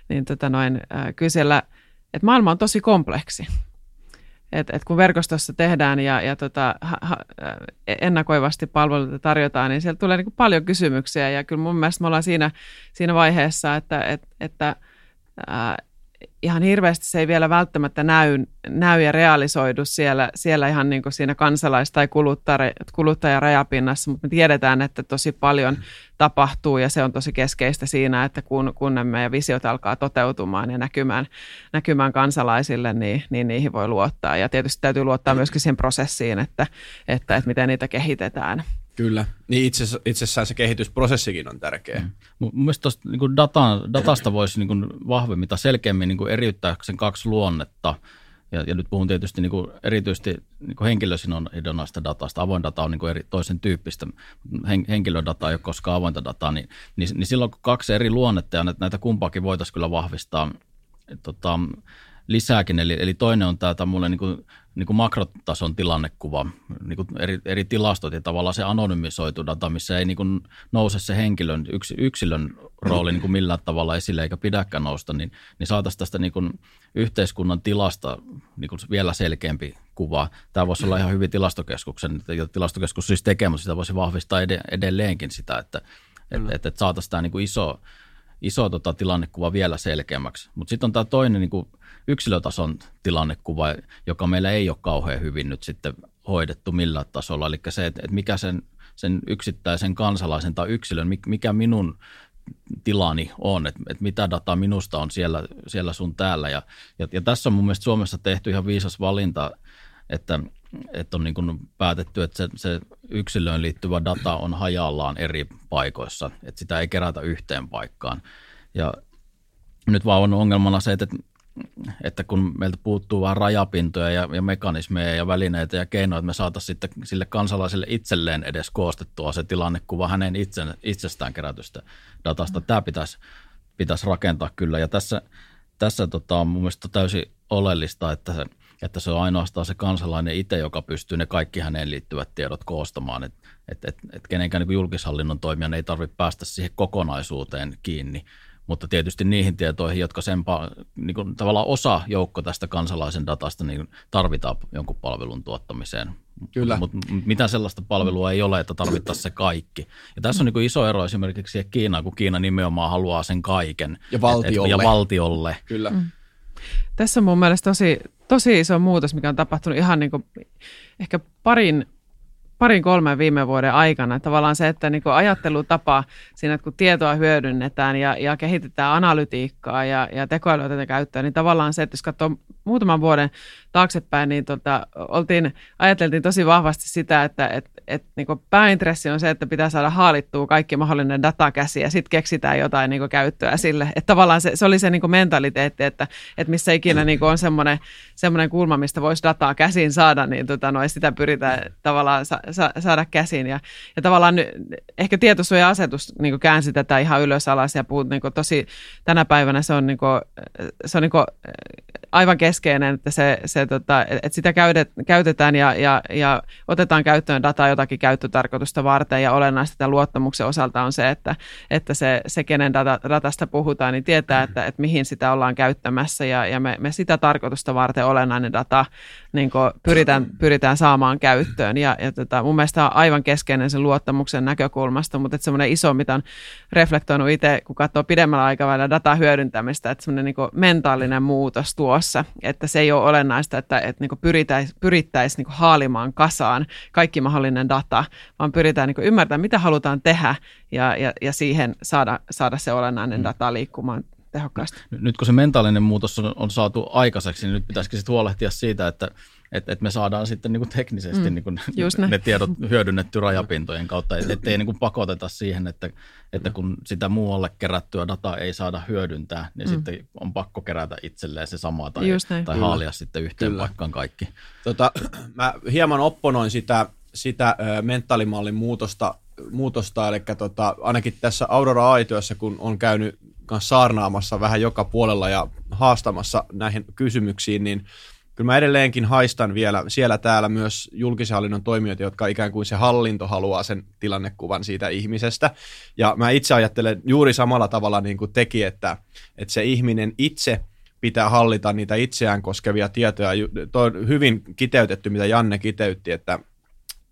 niin tota noin, kyllä siellä, että maailma on tosi kompleksi että et kun verkostossa tehdään ja, ja tota, ha, ha, ennakoivasti palveluita tarjotaan, niin sieltä tulee niin kuin paljon kysymyksiä. Ja kyllä mun mielestä me ollaan siinä, siinä vaiheessa, että, että, että ää, ihan hirveästi se ei vielä välttämättä näy, näy ja realisoidu siellä, siellä ihan niin kuin siinä kansalais- tai kuluttajarajapinnassa, mutta me tiedetään, että tosi paljon tapahtuu ja se on tosi keskeistä siinä, että kun, kun nämä meidän visiot alkaa toteutumaan ja näkymään, näkymään kansalaisille, niin, niin niihin voi luottaa. Ja tietysti täytyy luottaa myöskin siihen prosessiin, että, että, että miten niitä kehitetään. Kyllä, niin itse, itsessään se kehitysprosessikin on tärkeä. Mm. Mun mielestä tosta, niin data, datasta voisi niin kuin vahvemmin tai selkeämmin niin kuin eriyttää sen kaksi luonnetta. Ja, ja nyt puhun tietysti niin kuin erityisesti niin kuin henkilösidonnaista datasta. Avoin data on niin kuin eri, toisen tyyppistä. Hen, henkilödata ei ole koskaan avointa dataa. Niin, niin, niin silloin kun kaksi eri luonnetta ja näitä kumpaakin voitaisiin kyllä vahvistaa tota, lisääkin. Eli, eli toinen on tämä tämmöinen niin kuin, niin kuin makrotason tilannekuva, niin kuin eri, eri tilastot ja tavallaan se anonymisoitu data, missä ei niin kuin nouse se henkilön, yks, yksilön rooli niin kuin millään tavalla esille eikä pidäkään nousta, niin, niin saataisiin tästä niin kuin yhteiskunnan tilasta niin kuin vielä selkeämpi kuva. Tämä voisi olla ihan hyvin tilastokeskuksen, ja tilastokeskus siis tekee, mutta sitä voisi vahvistaa edelleenkin sitä, että, että, että, että saataisiin tämä niin kuin iso, iso tota, tilannekuva vielä selkeämmäksi. Mutta sitten on tämä toinen niin kuin yksilötason tilannekuva, joka meillä ei ole kauhean hyvin nyt sitten hoidettu millään tasolla. Eli se, että mikä sen, sen yksittäisen kansalaisen tai yksilön, mikä minun tilani on, että, että mitä dataa minusta on siellä, siellä sun täällä. Ja, ja, ja tässä on mun mielestä Suomessa tehty ihan viisas valinta, että, että on niin kuin päätetty, että se, se yksilöön liittyvä data on hajallaan eri paikoissa, että sitä ei kerätä yhteen paikkaan. Ja nyt vaan on ongelmana se, että, että kun meiltä puuttuu vain rajapintoja ja, ja mekanismeja ja välineitä ja keinoja, että me saataisiin sitten sille kansalaiselle itselleen edes koostettua se tilannekuva hänen itse, itsestään kerätystä datasta. Tämä pitäisi, pitäisi rakentaa kyllä ja tässä, tässä tota, on mun täysin oleellista, että se, että se on ainoastaan se kansalainen itse, joka pystyy ne kaikki häneen liittyvät tiedot koostamaan. Että et, et, et kenenkään niin julkishallinnon toimijan ei tarvitse päästä siihen kokonaisuuteen kiinni, mutta tietysti niihin tietoihin, jotka sen niin kuin, tavallaan osa joukko tästä kansalaisen datasta niin tarvitaan jonkun palvelun tuottamiseen. Kyllä. Mutta mut mitään sellaista palvelua ei ole, että tarvittaisiin se kaikki. Ja tässä on niin kuin iso ero esimerkiksi Kiinaan, kun Kiina nimenomaan haluaa sen kaiken. Ja valtiolle. Et, et, ja valtiolle. Kyllä. Mm. Tässä on mun mielestä tosi, tosi iso muutos, mikä on tapahtunut ihan niin kuin ehkä parin parin kolmen viime vuoden aikana. Tavallaan se, että niin ajattelutapa siinä, että kun tietoa hyödynnetään ja, ja kehitetään analytiikkaa ja, ja tekoälyä tätä käyttöön, niin tavallaan se, että jos katsoo muutaman vuoden taaksepäin, niin tota, oltiin, ajateltiin tosi vahvasti sitä, että et, et, niin pääintressi on se, että pitää saada haalittua kaikki mahdollinen data käsi ja sitten keksitään jotain niin käyttöä sille. Että tavallaan se, se oli se niin mentaliteetti, että, että missä ikinä niin on semmoinen, semmoinen kulma, mistä voisi dataa käsiin saada, niin tota, no, sitä pyritään tavallaan sa, sa, saada käsiin. Ja, ja tavallaan ehkä tietosuoja-asetus niin käänsi tätä ihan ylös alas ja puhut niin tosi, tänä päivänä se on, niin kuin, se on niin aivan keskeinen, että, se, se, tota, että sitä käydet, käytetään ja, ja, ja otetaan käyttöön dataa jotakin käyttötarkoitusta varten. Ja olennaista tämän luottamuksen osalta on se, että, että se, se kenen data, datasta puhutaan, niin tietää, että, että mihin sitä ollaan käyttämässä. Ja, ja me, me sitä tarkoitusta varten olennainen data niin pyritään, pyritään saamaan käyttöön. Ja, ja tota, mun mielestä on aivan keskeinen sen luottamuksen näkökulmasta, mutta että semmoinen iso, mitä on reflektoinut itse, kun katsoo pidemmällä aikavälillä data hyödyntämistä, että semmoinen niin mentaalinen muutos tuo tuossa, että se ei ole olennaista, että, että niin pyrittäisiin pyrittäisi niin haalimaan kasaan kaikki mahdollinen data, vaan pyritään niin ymmärtämään, mitä halutaan tehdä ja, ja, ja siihen saada, saada se olennainen mm. data liikkumaan tehokkaasti. Nyt kun se mentaalinen muutos on, on saatu aikaiseksi, niin nyt pitäisikin sitten huolehtia siitä, että että et me saadaan sitten niin kuin teknisesti mm, niin kuin ne, ne tiedot hyödynnetty rajapintojen kautta, ettei niin kuin pakoteta siihen, että, että kun sitä muualle kerättyä dataa ei saada hyödyntää, niin mm. sitten on pakko kerätä itselleen se sama tai, tai haalia sitten yhteen Kyllä. paikkaan kaikki. Tota, mä hieman opponoin sitä, sitä mentaalimallin muutosta, muutosta eli tota, ainakin tässä Aurora Aityössä, kun on käynyt saarnaamassa vähän joka puolella ja haastamassa näihin kysymyksiin, niin kyllä mä edelleenkin haistan vielä siellä täällä myös julkisen hallinnon toimijoita, jotka ikään kuin se hallinto haluaa sen tilannekuvan siitä ihmisestä. Ja mä itse ajattelen juuri samalla tavalla niin kuin teki, että, että se ihminen itse pitää hallita niitä itseään koskevia tietoja. Tuo on hyvin kiteytetty, mitä Janne kiteytti, että,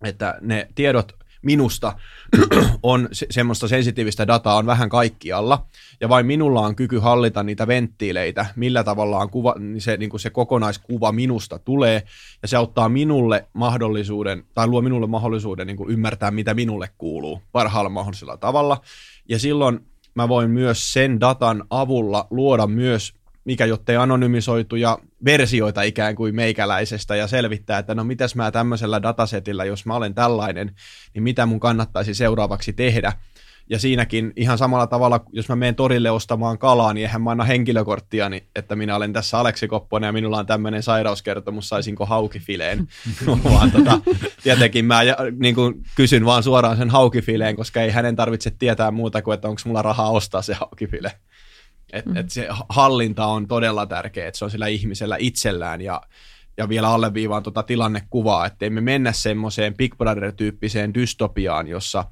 että ne tiedot minusta on se, semmoista sensitiivistä dataa on vähän kaikkialla, ja vain minulla on kyky hallita niitä venttiileitä, millä tavalla on kuva, niin se, niin kuin se kokonaiskuva minusta tulee, ja se auttaa minulle mahdollisuuden, tai luo minulle mahdollisuuden niin kuin ymmärtää, mitä minulle kuuluu parhaalla mahdollisella tavalla, ja silloin mä voin myös sen datan avulla luoda myös mikä jottei anonymisoituja versioita ikään kuin meikäläisestä ja selvittää, että no mitäs mä tämmöisellä datasetilla, jos mä olen tällainen, niin mitä mun kannattaisi seuraavaksi tehdä. Ja siinäkin ihan samalla tavalla, jos mä menen torille ostamaan kalaa, niin eihän mä anna henkilökorttia, niin että minä olen tässä Aleksi Kopponen ja minulla on tämmöinen sairauskertomus, saisinko haukifileen. vaan tota, tietenkin mä niin kuin, kysyn vaan suoraan sen haukifileen, koska ei hänen tarvitse tietää muuta kuin, että onko mulla rahaa ostaa se haukifile. Että mm. et se hallinta on todella tärkeä, että se on sillä ihmisellä itsellään ja, ja vielä alleviivaan tuota tilannekuvaa, että emme mennä semmoiseen Big Brother-tyyppiseen dystopiaan, jossa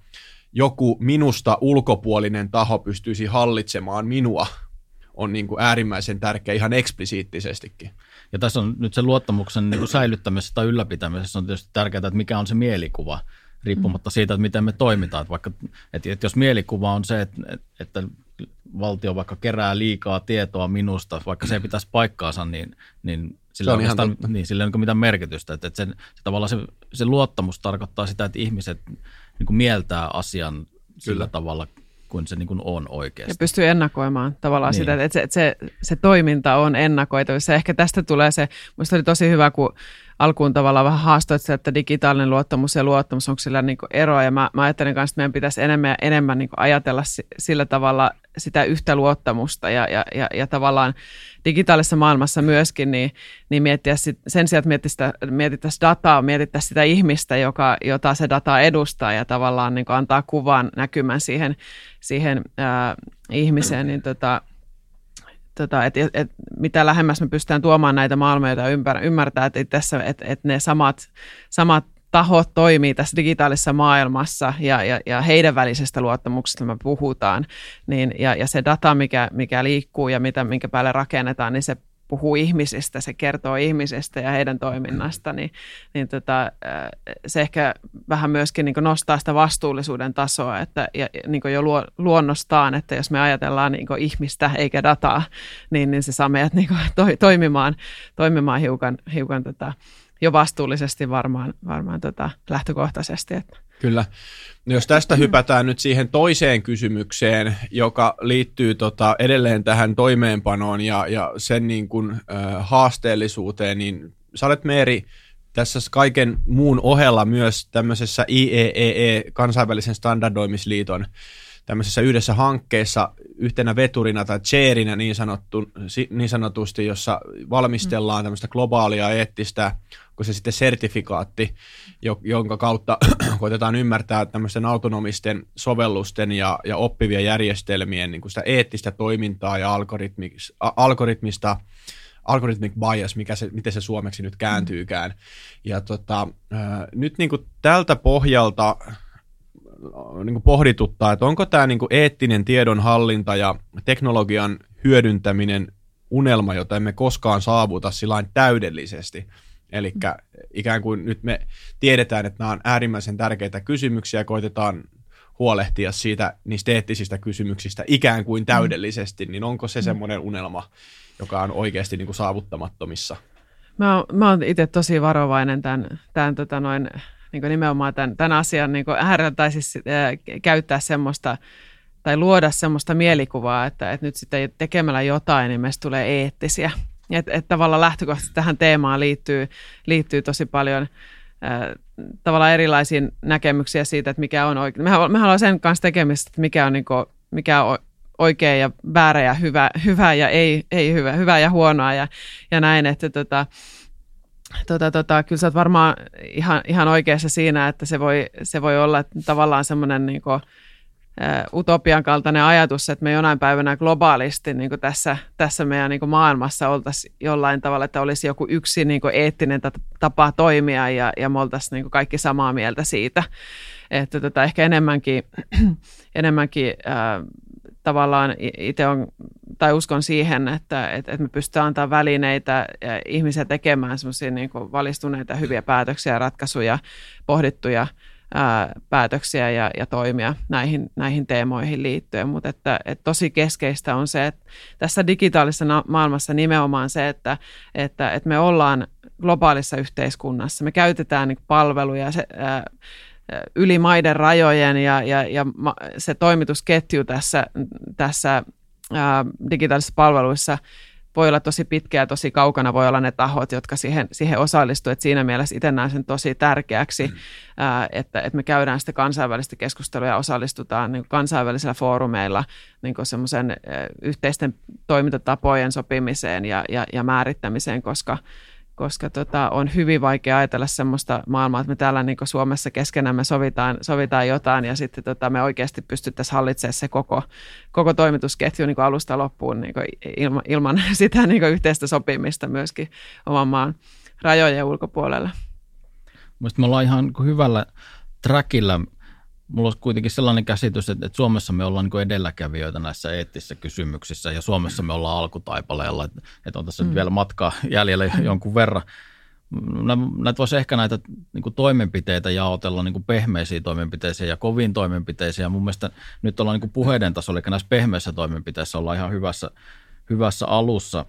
joku minusta ulkopuolinen taho pystyisi hallitsemaan minua, on niin kuin äärimmäisen tärkeä ihan eksplisiittisestikin. Ja tässä on nyt se luottamuksen niin kuin säilyttämisessä tai ylläpitämisessä on tietysti tärkeää, että mikä on se mielikuva, riippumatta siitä, että miten me toimitaan. Että vaikka, että, että jos mielikuva on se, että, että valtio vaikka kerää liikaa tietoa minusta, vaikka se ei pitäisi paikkaansa, niin, niin sillä on ihan niin, sillä ei ole mitään merkitystä. Että, että se, se, tavallaan se, se luottamus tarkoittaa sitä, että ihmiset niin kuin mieltää asian Kyllä. sillä tavalla, kuin se niin kuin on oikeasti. Ja pystyy ennakoimaan tavallaan niin. sitä, että se, se, se toiminta on ennakoitavissa. Ehkä tästä tulee se, minusta oli tosi hyvä, kun alkuun tavallaan vähän haastoit se, että digitaalinen luottamus ja luottamus, onko sillä niin eroa. Ja mä, mä ajattelen kanssa, että meidän pitäisi enemmän ja enemmän niin ajatella sillä tavalla sitä yhtä luottamusta ja, ja, ja, ja tavallaan digitaalisessa maailmassa myöskin, niin, niin miettiä sit, sen sijaan, että mietittäisiin, mietittäisiin dataa, mietittäisiin sitä ihmistä, joka, jota se data edustaa ja tavallaan niin antaa kuvan näkymän siihen, siihen ää, ihmiseen, niin tota, tota, että et, mitä lähemmäs me pystytään tuomaan näitä maailmoja ja ymmärtää, että, tässä, että, että ne samat, samat tahot toimii tässä digitaalisessa maailmassa ja, ja, ja heidän välisestä luottamuksesta me puhutaan, niin, ja, ja se data, mikä, mikä liikkuu ja mitä, minkä päälle rakennetaan, niin se puhuu ihmisistä, se kertoo ihmisistä ja heidän toiminnasta, niin, niin tota, se ehkä vähän myöskin niin nostaa sitä vastuullisuuden tasoa, että ja, niin jo luo, luonnostaan, että jos me ajatellaan niin ihmistä eikä dataa, niin, niin se saa meidät niin to, toimimaan, toimimaan hiukan, hiukan tota, jo vastuullisesti varmaan, varmaan tota, lähtökohtaisesti. Että. Kyllä. No jos tästä hypätään nyt siihen toiseen kysymykseen, joka liittyy tota edelleen tähän toimeenpanoon ja, ja sen niin kuin, äh, haasteellisuuteen, niin sä olet Meeri tässä kaiken muun ohella myös tämmöisessä IEEE, e, kansainvälisen standardoimisliiton tämmöisessä yhdessä hankkeessa yhtenä veturina tai chairina niin, sanottu, niin sanotusti, jossa valmistellaan tämmöistä globaalia eettistä, kun se sitten sertifikaatti, jonka kautta koitetaan ymmärtää tämmöisten autonomisten sovellusten ja, ja oppivien järjestelmien niin kuin sitä eettistä toimintaa ja algoritmista algorithmic bias, mikä se, miten se suomeksi nyt kääntyykään. Ja tota, nyt niin kuin tältä pohjalta niin kuin pohdituttaa, että onko tämä niin kuin eettinen tiedonhallinta ja teknologian hyödyntäminen unelma, jota emme koskaan saavuta sillä täydellisesti. Eli ikään kuin nyt me tiedetään, että nämä on äärimmäisen tärkeitä kysymyksiä ja koitetaan huolehtia siitä niistä eettisistä kysymyksistä ikään kuin täydellisesti, niin onko se semmoinen unelma, joka on oikeasti niin kuin saavuttamattomissa? Mä oon, mä oon itse tosi varovainen tämän, tämän tota noin, niin kuin nimenomaan tämän, tämän asian niin äärellä, tai siis äh, käyttää semmoista, tai luoda semmoista mielikuvaa, että, että nyt sitten tekemällä jotain, niin meistä tulee eettisiä. Että et tavallaan lähtökohtaisesti tähän teemaan liittyy, liittyy tosi paljon äh, tavallaan erilaisia näkemyksiä siitä, että mikä on oikein. Me, me haluamme sen kanssa tekemistä, että mikä on, niin kuin, mikä on oikea ja väärä ja hyvä, hyvä ja ei, ei hyvä, hyvä ja huonoa ja, ja näin, että tota, tota, tota, kyllä sä oot varmaan ihan, ihan oikeassa siinä, että se voi, se voi olla tavallaan semmoinen niin kuin, utopian kaltainen ajatus, että me jonain päivänä globaalisti niin kuin tässä, tässä meidän niin kuin maailmassa oltaisiin jollain tavalla, että olisi joku yksi niin kuin eettinen tapa toimia ja, ja me oltaisiin niin kuin kaikki samaa mieltä siitä. Että tota, ehkä enemmänkin, enemmänkin äh, tavallaan itse on, tai uskon siihen, että, että, että me pystytään antaa välineitä ihmisiä tekemään semmoisia niin valistuneita hyviä päätöksiä, ratkaisuja, pohdittuja ää, päätöksiä ja, ja toimia näihin, näihin teemoihin liittyen. Mutta että, että tosi keskeistä on se, että tässä digitaalisessa maailmassa nimenomaan se, että, että, että me ollaan globaalissa yhteiskunnassa, me käytetään niin palveluja, se, ää, yli maiden rajojen ja, ja, ja se toimitusketju tässä, tässä ää, digitaalisissa palveluissa voi olla tosi pitkä ja tosi kaukana voi olla ne tahot, jotka siihen, siihen osallistuvat. Et siinä mielessä itse näen sen tosi tärkeäksi, mm. ää, että, että me käydään sitä kansainvälistä keskustelua ja osallistutaan niin kansainvälisillä foorumeilla niin semmoisen yhteisten toimintatapojen sopimiseen ja, ja, ja määrittämiseen, koska – koska tota, on hyvin vaikea ajatella semmoista maailmaa, että me täällä niin Suomessa keskenämme sovitaan, sovitaan jotain ja sitten tota, me oikeasti pystyttäisiin hallitsemaan se koko, koko toimitusketju niin alusta loppuun niin ilma, ilman sitä niin yhteistä sopimista myöskin oman maan rajojen ulkopuolella. Mielestäni me ollaan ihan hyvällä trackillä mulla on kuitenkin sellainen käsitys, että, että Suomessa me ollaan niin edelläkävijöitä näissä eettisissä kysymyksissä ja Suomessa me ollaan alkutaipaleella, että, että on tässä mm. vielä matkaa jäljellä jonkun verran. Näitä voisi ehkä näitä niin kuin toimenpiteitä jaotella niin kuin pehmeisiin toimenpiteisiin ja koviin toimenpiteisiin. Ja mun mielestä nyt ollaan niin kuin puheiden tasolla, eli näissä pehmeissä toimenpiteissä ollaan ihan hyvässä, hyvässä alussa.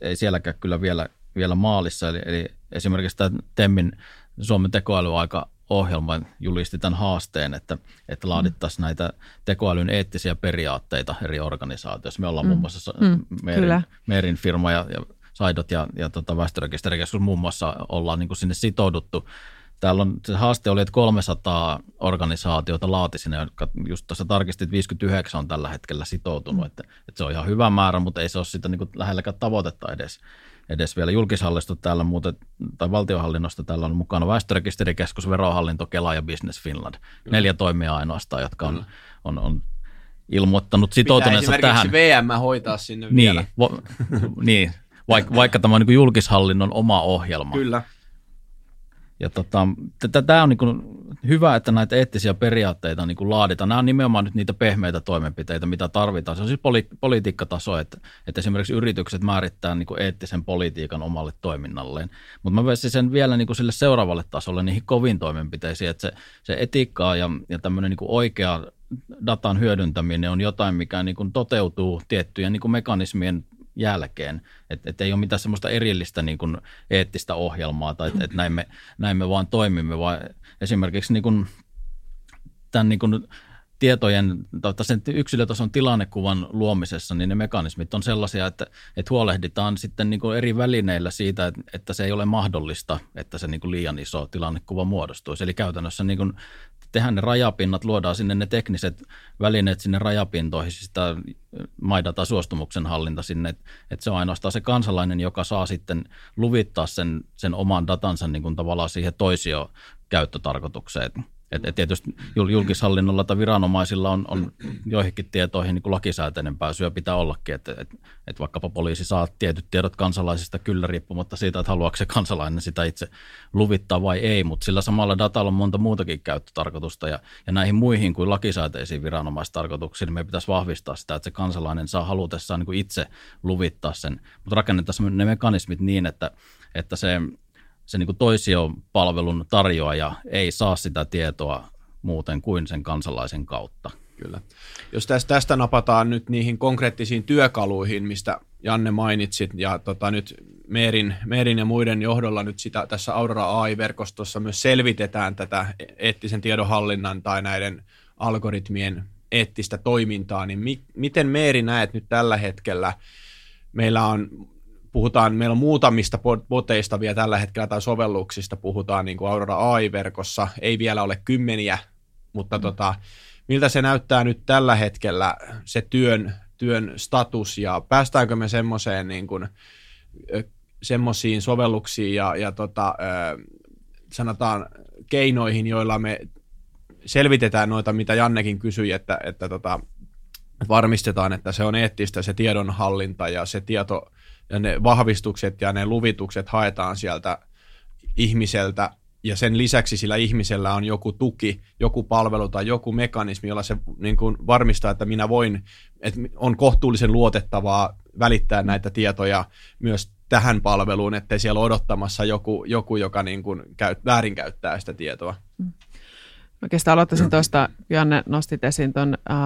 Ei sielläkään kyllä vielä, vielä maalissa. Eli, eli esimerkiksi tämä TEMMin Suomen tekoälyaika ohjelma julisti tämän haasteen, että, että laadittaisiin mm. näitä tekoälyn eettisiä periaatteita eri organisaatioissa. Me ollaan mm. muun muassa mm. Meerin, Meerin firma ja, ja Saidot ja, ja tota väestörekisterikeskus muun muassa ollaan niin kuin sinne sitouduttu. Täällä on, se haaste oli, että 300 organisaatiota laati sinne, jotka just tuossa tarkistit, 59 on tällä hetkellä sitoutunut, mm. että, että se on ihan hyvä määrä, mutta ei se ole sitä niin kuin lähelläkään tavoitetta edes edes vielä julkishallisto täällä muuten, tai valtiohallinnosta täällä on mukana väestörekisterikeskus, verohallinto, Kela ja Business Finland. Kyllä. Neljä toimia ainoastaan, jotka on, on, on ilmoittanut sitoutuneensa tähän. VM hoitaa sinne niin, vielä. Vo, niin, vaikka, vaikka tämä on niin julkishallinnon oma ohjelma. Kyllä. Ja tota, tämä on niin hyvä, että näitä eettisiä periaatteita niin laaditaan. Nämä on nimenomaan nyt niitä pehmeitä toimenpiteitä, mitä tarvitaan. Se on siis poli- politiikkataso, että, että esimerkiksi yritykset määrittää niin eettisen politiikan omalle toiminnalleen. Mutta mä veisin sen vielä niin sille seuraavalle tasolle, niihin kovin toimenpiteisiin, että se, se etiikkaa ja, ja tämmöinen niin oikea datan hyödyntäminen on jotain, mikä niin kuin toteutuu tiettyjen niin kuin mekanismien jälkeen. Että et ei ole mitään semmoista erillistä niin kuin eettistä ohjelmaa tai että et näin, me, näin me vaan toimimme, vaan esimerkiksi niin kuin tämän niin kuin tietojen, tai sen yksilötason tilannekuvan luomisessa, niin ne mekanismit on sellaisia, että, että huolehditaan sitten niin kuin eri välineillä siitä, että, että se ei ole mahdollista, että se niin kuin liian iso tilannekuva muodostuisi. Eli käytännössä niin kuin tehdään ne rajapinnat, luodaan sinne ne tekniset välineet sinne rajapintoihin, siis sitä maidata suostumuksen hallinta sinne, että, että se on ainoastaan se kansalainen, joka saa sitten luvittaa sen, sen oman datansa niin kuin tavallaan siihen toisio käyttötarkoitukseen. Et, et tietysti julkishallinnolla tai viranomaisilla on, on joihinkin tietoihin niin lakisääteinen pääsy ja pitää ollakin, että et, et vaikkapa poliisi saa tietyt tiedot kansalaisista kyllä riippumatta siitä, että haluaako se kansalainen sitä itse luvittaa vai ei, mutta sillä samalla datalla on monta muutakin käyttötarkoitusta ja, ja näihin muihin kuin lakisääteisiin viranomaistarkoituksiin niin me pitäisi vahvistaa sitä, että se kansalainen saa halutessaan niin kuin itse luvittaa sen, mutta rakennetaan ne mekanismit niin, että, että se se niin kuin toisiopalvelun tarjoaja ei saa sitä tietoa muuten kuin sen kansalaisen kautta. Kyllä. Jos tästä, tästä napataan nyt niihin konkreettisiin työkaluihin, mistä Janne mainitsit, ja tota, nyt Meerin, Meerin ja muiden johdolla nyt sitä tässä Aurora AI-verkostossa myös selvitetään tätä eettisen tiedonhallinnan tai näiden algoritmien eettistä toimintaa, niin mi- miten Meeri näet nyt tällä hetkellä? Meillä on puhutaan, meillä on muutamista boteista vielä tällä hetkellä tai sovelluksista puhutaan niin kuin Aurora AI-verkossa, ei vielä ole kymmeniä, mutta mm. tota, miltä se näyttää nyt tällä hetkellä se työn, työn status ja päästäänkö me semmoiseen niin kuin, semmoisiin sovelluksiin ja, ja tota, sanotaan keinoihin, joilla me selvitetään noita, mitä Jannekin kysyi, että, että tota, varmistetaan, että se on eettistä se tiedonhallinta ja se tieto, ja ne vahvistukset ja ne luvitukset haetaan sieltä ihmiseltä ja sen lisäksi sillä ihmisellä on joku tuki, joku palvelu tai joku mekanismi, jolla se niin kuin varmistaa, että minä voin, että on kohtuullisen luotettavaa välittää näitä tietoja myös tähän palveluun, ettei siellä odottamassa joku, joku joka niin kuin käy, väärinkäyttää sitä tietoa. Mm. Oikeastaan aloittaisin tuosta, Janne nostit esiin tuon äh,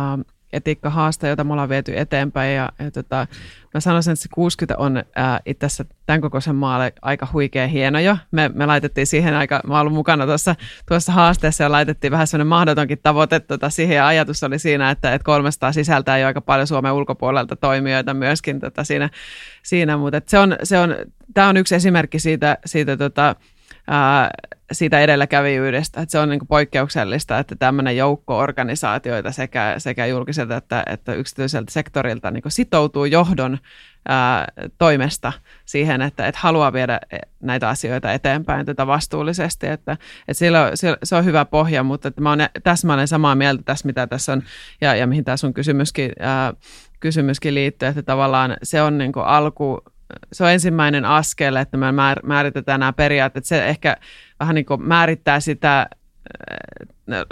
etiikkahaaste, jota me ollaan viety eteenpäin. Ja, ja tota, mä sanoisin, että se 60 on ää, itse asiassa tämän kokoisen maalle aika huikea hieno jo. Me, me laitettiin siihen aika, mä ollut mukana tuossa, tuossa haasteessa ja laitettiin vähän semmoinen mahdotonkin tavoite tota, siihen. Ja ajatus oli siinä, että, että 300 sisältää jo aika paljon Suomen ulkopuolelta toimijoita myöskin tota, siinä, siinä. Mutta se on, se on, tämä on yksi esimerkki siitä, siitä tota, ää, siitä edelläkävijyydestä, että se on niin kuin poikkeuksellista, että tämmöinen joukko organisaatioita sekä, sekä julkiselta että, että yksityiseltä sektorilta niin kuin sitoutuu johdon ää, toimesta siihen, että, että haluaa viedä näitä asioita eteenpäin tätä vastuullisesti, että, että sillä, sillä, se on hyvä pohja, mutta että mä olen täsmälleen samaa mieltä tässä, mitä tässä on, ja, ja mihin tämä sun kysymyskin, ää, kysymyskin liittyy, että tavallaan se on niin kuin alku, se on ensimmäinen askel, että me määritetään nämä periaatteet. Se ehkä vähän niin kuin määrittää sitä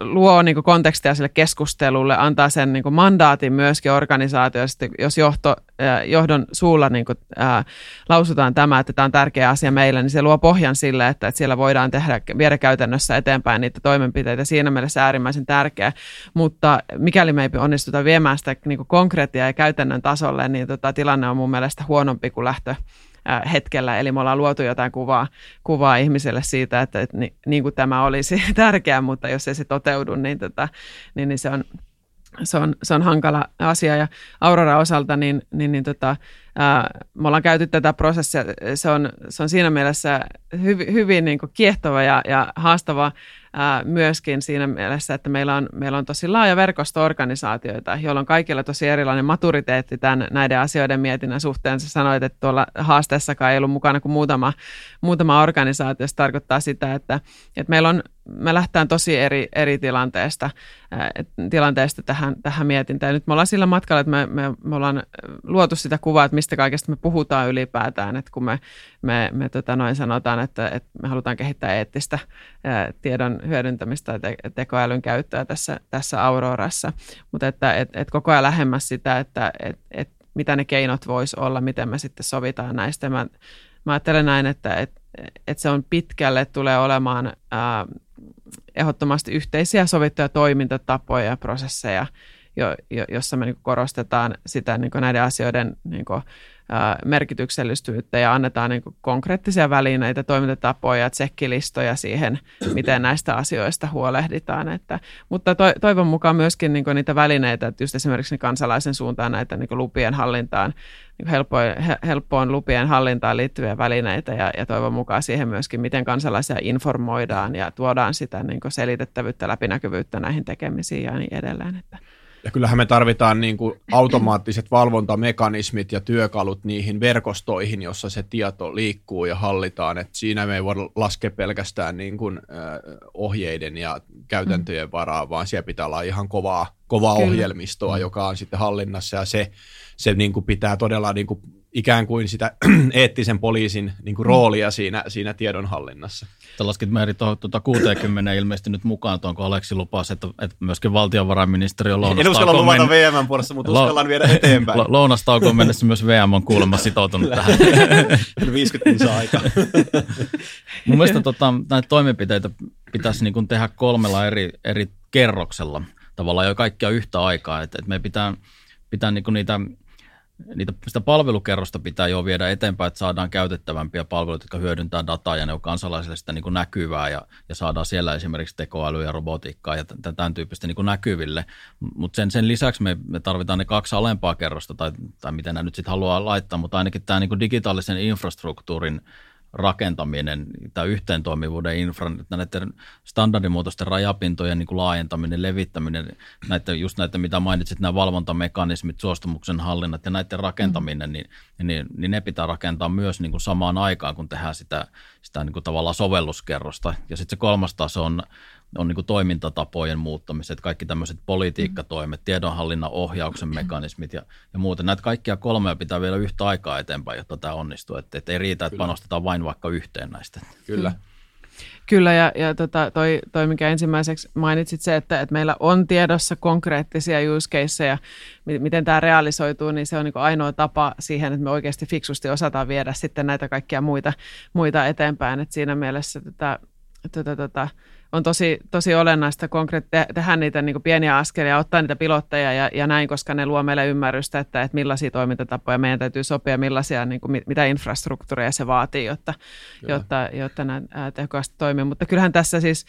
luo niin kuin kontekstia sille keskustelulle, antaa sen niin kuin mandaatin myöskin organisaatioista, jos johto, johdon suulla niin kuin, ää, lausutaan tämä, että tämä on tärkeä asia meille, niin se luo pohjan sille, että, että siellä voidaan tehdä, viedä käytännössä eteenpäin niitä toimenpiteitä. Siinä mielessä äärimmäisen tärkeä, mutta mikäli me ei onnistuta viemään sitä niin kuin konkreettia ja käytännön tasolle, niin tota, tilanne on mun mielestä huonompi kuin lähtö hetkellä. Eli me ollaan luotu jotain kuvaa, kuvaa ihmiselle siitä, että, että niin, niin kuin tämä olisi tärkeää, mutta jos ei se toteudu, niin, tota, niin, niin se on se on, se on hankala asia ja Aurora osalta niin, niin, niin tota, ää, me ollaan käyty tätä prosessia, se on, se on siinä mielessä hyv, hyvin niin kuin kiehtova ja, ja haastava ää, myöskin siinä mielessä, että meillä on, meillä on tosi laaja verkosto organisaatioita, joilla on kaikilla tosi erilainen maturiteetti tämän, näiden asioiden mietinnän suhteen. Sä sanoit, että tuolla haasteessakaan ei ollut mukana kuin muutama, muutama organisaatio. Se tarkoittaa sitä, että, että meillä on me lähtään tosi eri, eri tilanteesta, tilanteesta tähän, tähän mietintään. Nyt me ollaan sillä matkalla, että me, me, me ollaan luotu sitä kuvaa, että mistä kaikesta me puhutaan ylipäätään, että kun me, me, me tota noin sanotaan, että, että me halutaan kehittää eettistä tiedon hyödyntämistä ja te, tekoälyn käyttöä tässä, tässä Aurorassa, mutta että et, et koko ajan lähemmäs sitä, että et, et mitä ne keinot vois olla, miten me sitten sovitaan näistä. Mä, mä ajattelen näin, että et, et se on pitkälle, tulee olemaan ää, ehdottomasti yhteisiä sovittuja toimintatapoja ja prosesseja, jo, jo, jossa me niin korostetaan sitä niin näiden asioiden niin kuin, merkityksellisyyttä ja annetaan niin konkreettisia välineitä, toimintatapoja, tsekkilistoja siihen, miten näistä asioista huolehditaan. Että, mutta to, toivon mukaan myöskin niin niitä välineitä, että just esimerkiksi kansalaisen suuntaan näitä niin lupien hallintaan, niin helppoon, helppoon lupien hallintaan liittyviä välineitä ja, ja toivon mukaan siihen myöskin, miten kansalaisia informoidaan ja tuodaan sitä niin selitettävyyttä, läpinäkyvyyttä näihin tekemisiin ja niin edelleen. Että. Ja kyllähän me tarvitaan niin kuin automaattiset valvontamekanismit ja työkalut niihin verkostoihin, jossa se tieto liikkuu ja hallitaan. Et siinä me ei voida laskea pelkästään niin kuin, ohjeiden ja käytäntöjen varaa, vaan siellä pitää olla ihan kovaa, kovaa ohjelmistoa, joka on sitten hallinnassa ja se, se niin kuin pitää todella niin kuin ikään kuin sitä eettisen poliisin niin kuin roolia siinä, siinä tiedonhallinnassa. Sä laskit Meri tuota 60 ilmeisesti nyt mukaan, onko Aleksi lupas, että, että myöskin valtiovarainministeriö lounastaukoon... En uskalla luvata VM puolesta, mutta lo, uskallan viedä eteenpäin. Lo, lounastaukoon mennessä myös VM on kuulemma sitoutunut tähän. 50 minuuttia aikaa. Mun mielestä tota, näitä toimenpiteitä pitäisi niin kuin tehdä kolmella eri, eri kerroksella tavallaan jo kaikkia yhtä aikaa, että, että me pitää, pitää niin kuin niitä niitä, sitä palvelukerrosta pitää jo viedä eteenpäin, että saadaan käytettävämpiä palveluita, jotka hyödyntää dataa ja ne on kansalaisille sitä niin kuin näkyvää ja, ja saadaan siellä esimerkiksi tekoälyä ja robotiikkaa ja tämän tyyppistä niin kuin näkyville. Mutta sen, sen lisäksi me, me tarvitaan ne kaksi alempaa kerrosta tai, tai miten nämä nyt sitten haluaa laittaa, mutta ainakin tämä niin kuin digitaalisen infrastruktuurin rakentaminen, tämä yhteentoimivuuden infran, näiden standardimuotoisten rajapintojen niin kuin laajentaminen, levittäminen, näiden, just näitä, mitä mainitsit, nämä valvontamekanismit, suostumuksen hallinnat ja näiden rakentaminen, mm. niin, niin, niin ne pitää rakentaa myös niin kuin samaan aikaan, kun tehdään sitä, sitä niin kuin tavallaan sovelluskerrosta. Ja sitten se kolmas taso on on niin kuin toimintatapojen muuttamiset, kaikki tämmöiset politiikkatoimet, tiedonhallinnan ohjauksen mekanismit ja, ja muuten. Näitä kaikkia kolmea pitää vielä yhtä aikaa eteenpäin, jotta tämä onnistuu. Että, että ei riitä, että Kyllä. panostetaan vain vaikka yhteen näistä. Kyllä. Kyllä, ja, ja tota, toi, toi, mikä ensimmäiseksi mainitsit se, että, että meillä on tiedossa konkreettisia use caseja, miten tämä realisoituu, niin se on niin ainoa tapa siihen, että me oikeasti fiksusti osataan viedä sitten näitä kaikkia muita, muita eteenpäin. Et siinä mielessä tätä, tätä, tätä on tosi, tosi olennaista konkreet- tehdä niitä niin pieniä askelia, ottaa niitä pilotteja ja, ja näin, koska ne luo meille ymmärrystä, että, että millaisia toimintatapoja meidän täytyy sopia, millaisia, niin kuin, mitä infrastruktuuria se vaatii, jotta, jotta, jotta nämä tehokkaasti toimii. Mutta kyllähän tässä siis,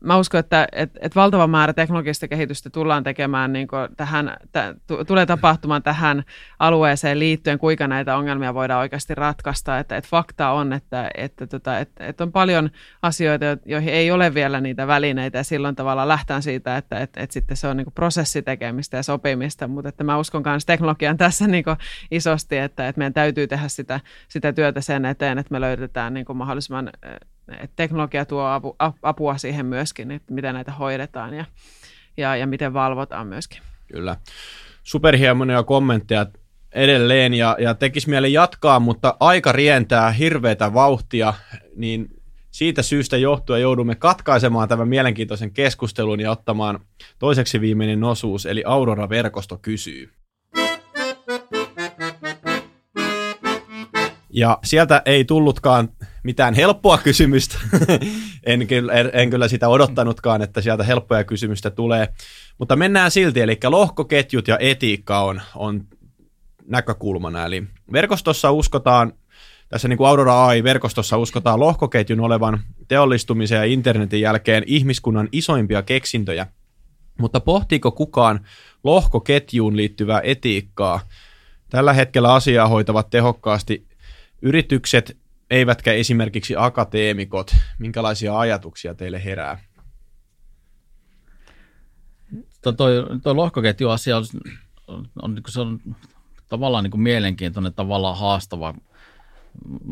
mä uskon, että, että, että valtava määrä teknologista kehitystä tullaan tekemään, niin tähän, t- tulee tapahtumaan tähän alueeseen liittyen, kuinka näitä ongelmia voidaan oikeasti ratkaista. Että, että fakta on, että, että, että, että, että on paljon asioita, joihin ei ole vielä niitä välineitä ja silloin tavallaan lähtään siitä, että, että, että sitten se on niin prosessitekemistä ja sopimista, mutta että mä uskon myös teknologian tässä niin isosti, että, että meidän täytyy tehdä sitä, sitä työtä sen eteen, että me löydetään niin mahdollisimman, että teknologia tuo apu, apua siihen myöskin, että miten näitä hoidetaan ja, ja, ja miten valvotaan myöskin. Kyllä. Superhienoja kommentteja edelleen ja, ja tekisi mieli jatkaa, mutta aika rientää hirveätä vauhtia, niin siitä syystä johtuen joudumme katkaisemaan tämän mielenkiintoisen keskustelun ja ottamaan toiseksi viimeinen osuus, eli Aurora-verkosto kysyy. Ja sieltä ei tullutkaan mitään helppoa kysymystä. en, kyllä, en kyllä sitä odottanutkaan, että sieltä helppoja kysymystä tulee. Mutta mennään silti, eli lohkoketjut ja etiikka on, on näkökulmana. Eli verkostossa uskotaan tässä niin kuin Aurora AI-verkostossa uskotaan lohkoketjun olevan teollistumisen ja internetin jälkeen ihmiskunnan isoimpia keksintöjä. Mutta pohtiiko kukaan lohkoketjuun liittyvää etiikkaa? Tällä hetkellä asiaa hoitavat tehokkaasti yritykset, eivätkä esimerkiksi akateemikot. Minkälaisia ajatuksia teille herää? Tuo, toi, toi lohkoketjuasia on, on, on, se on tavallaan niin kuin mielenkiintoinen, tavallaan haastava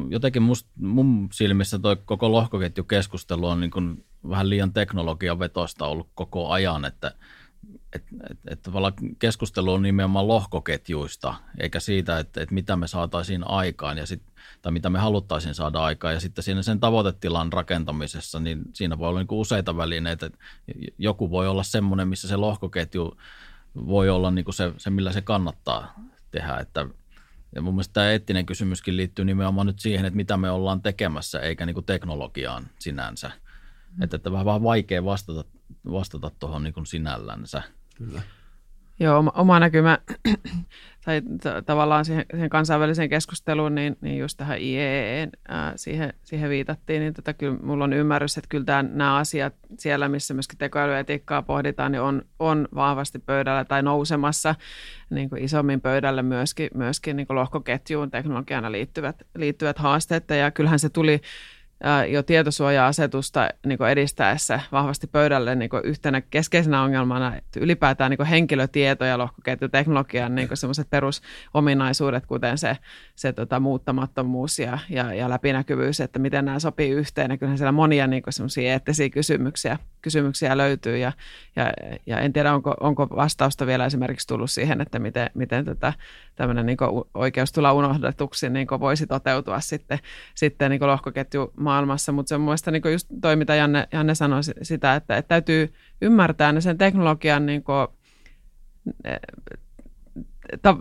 jotenkin must, mun silmissä toi koko lohkoketjukeskustelu on niin kuin vähän liian teknologian vetosta ollut koko ajan, että et, et, et tavallaan keskustelu on nimenomaan lohkoketjuista, eikä siitä, että, että mitä me saataisiin aikaan ja sit, tai mitä me haluttaisiin saada aikaan. Ja sitten siinä sen tavoitetilan rakentamisessa, niin siinä voi olla niin kuin useita välineitä. Joku voi olla semmoinen, missä se lohkoketju voi olla niin kuin se, se, millä se kannattaa tehdä, että ja mun mielestä tämä eettinen kysymyskin liittyy nimenomaan nyt siihen, että mitä me ollaan tekemässä, eikä niin kuin teknologiaan sinänsä. Mm. Että, että vähän vaikea vastata, vastata tuohon niin sinällänsä. Kyllä. Joo, oma, oma näkymä tai t- tavallaan siihen, siihen kansainväliseen keskusteluun, niin, niin just tähän IEEn, ää, siihen, siihen viitattiin, niin tota, kyllä mulla on ymmärrys, että kyllä tämän, nämä asiat siellä, missä myöskin tekoälyetiikkaa pohditaan, niin on, on vahvasti pöydällä tai nousemassa niin kuin isommin pöydälle myöskin, myöskin niin kuin lohkoketjuun teknologiana liittyvät, liittyvät haasteet. Ja kyllähän se tuli jo tietosuoja-asetusta niin edistäessä vahvasti pöydälle niin yhtenä keskeisenä ongelmana, että ylipäätään niin henkilötieto ja lohkoketjuteknologian niin semmoiset perusominaisuudet, kuten se, se tota, muuttamattomuus ja, ja, ja läpinäkyvyys, että miten nämä sopii yhteen. Ja kyllähän siellä monia niin semmoisia eettisiä kysymyksiä, kysymyksiä löytyy ja, ja, ja en tiedä, onko, onko vastausta vielä esimerkiksi tullut siihen, että miten, miten tätä tämmöinen niin oikeus tulla unohdetuksi niin voisi toteutua sitten, sitten niin lohkoketju maailmassa, mutta se on mielestäni niin just toi, mitä Janne, Janne sanoi sitä, että, että täytyy ymmärtää ne sen teknologian niin kuin, eh,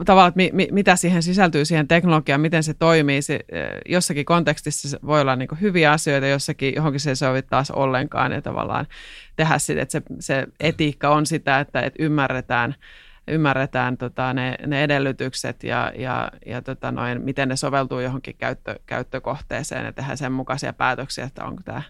tavallaan, mi, mi, mitä siihen sisältyy siihen teknologiaan, miten se toimii. Se, eh, jossakin kontekstissa se voi olla niin hyviä asioita, jossakin johonkin se ei sovi taas ollenkaan ja tavallaan tehdä sitä, että se, se etiikka on sitä, että, että ymmärretään – ymmärretään tota, ne, ne edellytykset ja, ja, ja tota noin, miten ne soveltuu johonkin käyttö, käyttökohteeseen ja tehdään sen mukaisia päätöksiä, että onko tämä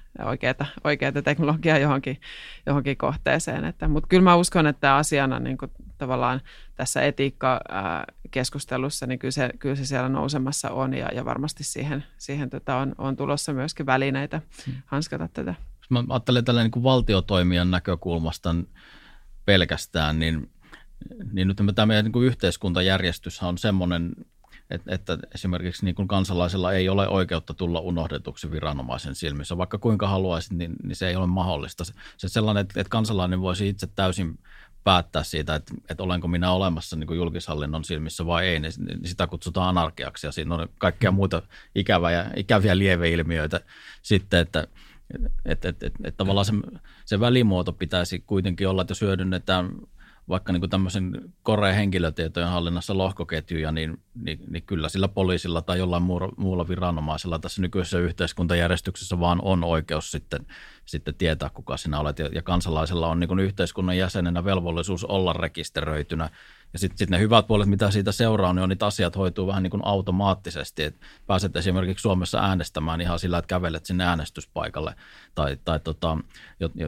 oikeaa, teknologiaa johonkin, johonkin kohteeseen. Mutta kyllä mä uskon, että asiana niin kuin, tavallaan tässä etiikka-keskustelussa, niin kyllä se, kyllä se siellä nousemassa on ja, ja varmasti siihen, siihen tota on, on tulossa myöskin välineitä hmm. hanskata tätä. Mä ajattelen tällä niin valtiotoimijan näkökulmasta pelkästään, niin niin nyt tämä meidän niin yhteiskuntajärjestys on semmoinen, että, esimerkiksi niin kuin kansalaisella ei ole oikeutta tulla unohdetuksi viranomaisen silmissä. Vaikka kuinka haluaisit, niin, niin se ei ole mahdollista. Se, se sellainen, että, että kansalainen voisi itse täysin päättää siitä, että, että olenko minä olemassa niin kuin julkishallinnon silmissä vai ei, niin, niin sitä kutsutaan anarkiaksi ja siinä on kaikkia muita ikäviä, ikäviä lieveilmiöitä sitten, että että että että että tavallaan se, se välimuoto pitäisi kuitenkin olla, että jos hyödynnetään vaikka niin kuin tämmöisen koreen henkilötietojen hallinnassa lohkoketjuja, niin, niin, niin kyllä sillä poliisilla tai jollain muulla, viranomaisella tässä nykyisessä yhteiskuntajärjestyksessä vaan on oikeus sitten, sitten tietää, kuka sinä olet. Ja, ja kansalaisella on niin kuin yhteiskunnan jäsenenä velvollisuus olla rekisteröitynä ja sitten sit ne hyvät puolet, mitä siitä seuraa, niin on niitä asiat hoituu vähän niin kuin automaattisesti. Et pääset esimerkiksi Suomessa äänestämään ihan sillä, että kävelet sinne äänestyspaikalle tai, tai tota,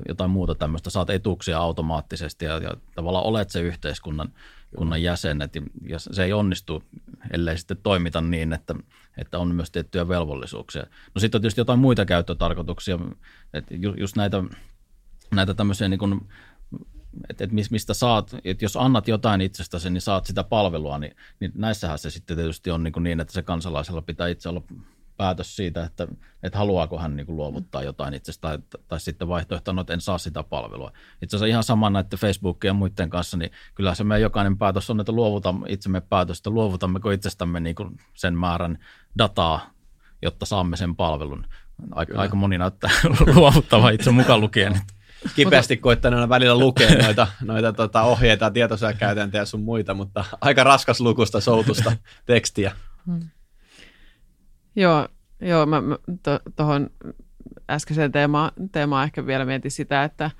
jotain muuta tämmöistä. Saat etuuksia automaattisesti ja, ja tavallaan olet se yhteiskunnan kunnan jäsenet. Ja se ei onnistu, ellei sitten toimita niin, että, että on myös tiettyjä velvollisuuksia. No sitten on tietysti jotain muita käyttötarkoituksia, että just näitä, näitä tämmöisiä niin kuin että et mistä saat, että jos annat jotain itsestäsi, niin saat sitä palvelua, niin, niin näissähän se sitten tietysti on niin, kuin niin että se kansalaisella pitää itse olla päätös siitä, että, että haluaako hän niin kuin luovuttaa jotain itsestä, tai, tai sitten vaihtoehtona, että en saa sitä palvelua. Itse asiassa ihan sama näiden Facebookin ja muiden kanssa, niin kyllä se meidän jokainen päätös on, että luovutamme itsemme päätöstä, luovutammeko itsestämme niin kuin sen määrän dataa, jotta saamme sen palvelun. Aika, aika moni näyttää luovuttava itse mukaan lukien. Että kipeästi koittaneena välillä lukea noita, noita tota, ohjeita, tietosuojakäytäntöjä sun muita, mutta aika raskas lukusta soutusta tekstiä. Hmm. Joo, joo mä, mä tuohon to, äskeiseen teemaan, teemaan ehkä vielä mietin sitä, että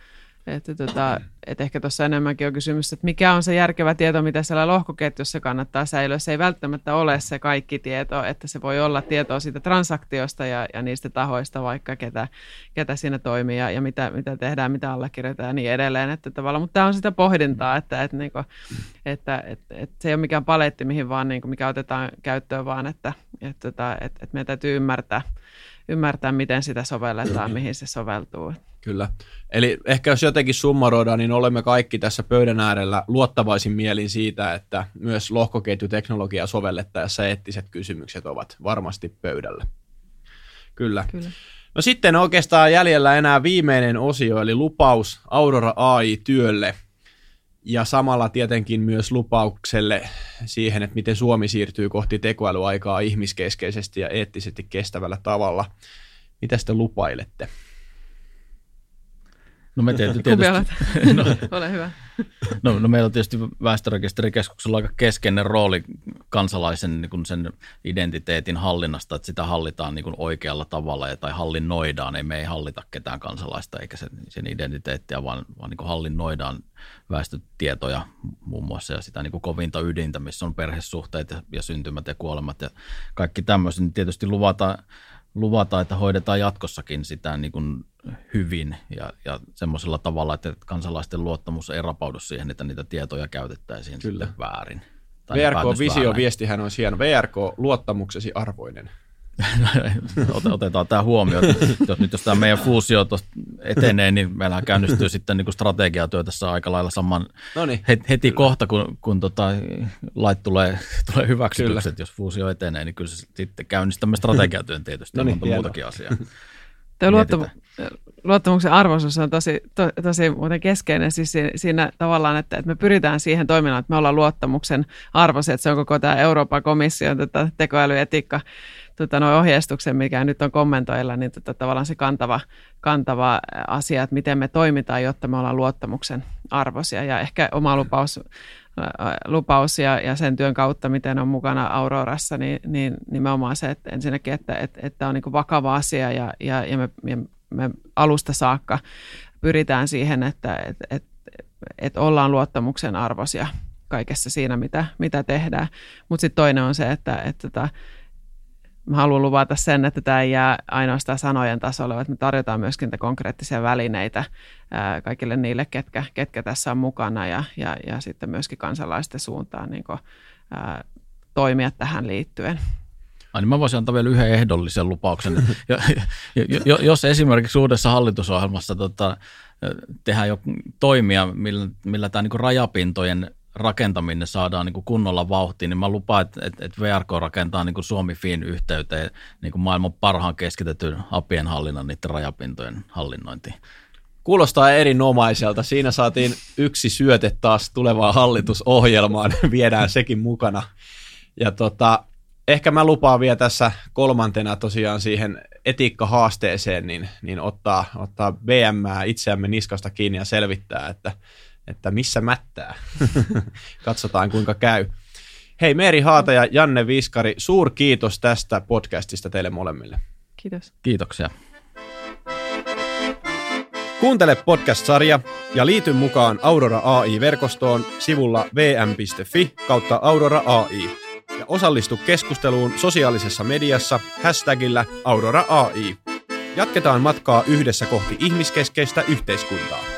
että, tota, että ehkä tuossa enemmänkin on kysymys, että mikä on se järkevä tieto, mitä siellä lohkoketjussa kannattaa säilyä. Se ei välttämättä ole se kaikki tieto, että se voi olla tietoa siitä transaktiosta ja, ja niistä tahoista vaikka, ketä, ketä siinä toimii ja, ja mitä, mitä tehdään, mitä allekirjoitetaan ja niin edelleen. Että tavallaan, mutta tämä on sitä pohdintaa, että, että, niinku, että, että, että se ei ole mikään paletti, mihin vaan niinku, mikä otetaan käyttöön, vaan että, että, että, että, että meidän täytyy ymmärtää, ymmärtää, miten sitä sovelletaan, mihin se soveltuu. Kyllä. Eli ehkä jos jotenkin summaroidaan, niin olemme kaikki tässä pöydän äärellä luottavaisin mielin siitä, että myös lohkoketjuteknologiaa sovellettaessa eettiset kysymykset ovat varmasti pöydällä. Kyllä. Kyllä. No sitten oikeastaan jäljellä enää viimeinen osio, eli lupaus Aurora AI-työlle ja samalla tietenkin myös lupaukselle siihen, että miten Suomi siirtyy kohti tekoälyaikaa ihmiskeskeisesti ja eettisesti kestävällä tavalla. Mitä te lupailette? No me tietysti, tietysti no, Ole hyvä. No, no meillä on tietysti väestörekisterikeskuksella aika keskeinen rooli kansalaisen niin kuin sen identiteetin hallinnasta, että sitä hallitaan niin kuin oikealla tavalla tai hallinnoidaan. Ei me ei hallita ketään kansalaista eikä sen, sen identiteettiä, vaan, vaan niin kuin hallinnoidaan väestötietoja muun muassa ja sitä niin kuin kovinta ydintä, missä on perhesuhteet ja, ja syntymät ja kuolemat ja kaikki tämmöiset. Niin tietysti luvataan luvata, että hoidetaan jatkossakin sitä niin kuin hyvin ja, ja semmoisella tavalla, että kansalaisten luottamus ei rapaudu siihen, että niitä tietoja käytettäisiin Kyllä. väärin. VRK-visio-viestihän on hieno. VRK, luottamuksesi arvoinen. Otetaan tämä huomioon. Jos nyt jos tämä meidän fuusio etenee, niin meillä käynnistyy sitten niin strategiatyö tässä aika lailla saman Noniin, heti kyllä. kohta, kun, kun tota, lait tulee, tulee hyväksytykset. Jos fuusio etenee, niin kyllä sitten käynnistämme strategiatyön tietysti. Noniin, monta muutakin asiaa. Tuo luottamu- luottamuksen arvoisuus on tosi, to, tosi muuten keskeinen siis siinä, siinä tavallaan, että, että me pyritään siihen toiminnan, että me ollaan luottamuksen arvoisia, että se on koko tämä Euroopan komission tota, tekoälyetiikka tota, ohjeistuksen, mikä nyt on kommentoilla, niin tota, tavallaan se kantava, kantava asia, että miten me toimitaan, jotta me ollaan luottamuksen arvoisia. Ja ehkä oma lupaus, lupaus ja, ja sen työn kautta, miten on mukana Aurorassa, niin, niin nimenomaan se, että ensinnäkin, että, että, että on niin vakava asia ja, ja, ja me, me alusta saakka pyritään siihen, että, että, että, että ollaan luottamuksen arvoisia kaikessa siinä, mitä, mitä tehdään. Mutta sitten toinen on se, että, että, että mä haluan luvata sen, että tämä ei jää ainoastaan sanojen tasolle, vaan me tarjotaan myöskin konkreettisia välineitä ää, kaikille niille, ketkä, ketkä tässä on mukana ja, ja, ja sitten myöskin kansalaisten suuntaan niin kuin, ää, toimia tähän liittyen. Ai niin mä voisin antaa vielä yhden ehdollisen lupauksen. ja, ja, jos esimerkiksi uudessa hallitusohjelmassa tota, tehdään jo toimia, millä, millä tämä niin rajapintojen rakentaminen saadaan niin kunnolla vauhtiin, niin mä lupaan, että, että, että VRK rakentaa niin kuin Suomi-Fin yhteyteen niin maailman parhaan keskitetyn apien hallinnan niiden rajapintojen hallinnointiin. Kuulostaa erinomaiselta. Siinä saatiin yksi syöte taas tulevaan hallitusohjelmaan. Viedään sekin mukana. Ja tota, ehkä mä lupaan vielä tässä kolmantena tosiaan siihen etiikkahaasteeseen, niin, niin ottaa, ottaa BM itseämme niskasta kiinni ja selvittää, että että missä mättää. Katsotaan kuinka käy. Hei Meeri Haata ja Janne Viskari, suur kiitos tästä podcastista teille molemmille. Kiitos. Kiitoksia. Kuuntele podcast-sarja ja liity mukaan Aurora AI-verkostoon sivulla vm.fi kautta Aurora AI. Ja osallistu keskusteluun sosiaalisessa mediassa hashtagillä Aurora AI. Jatketaan matkaa yhdessä kohti ihmiskeskeistä yhteiskuntaa.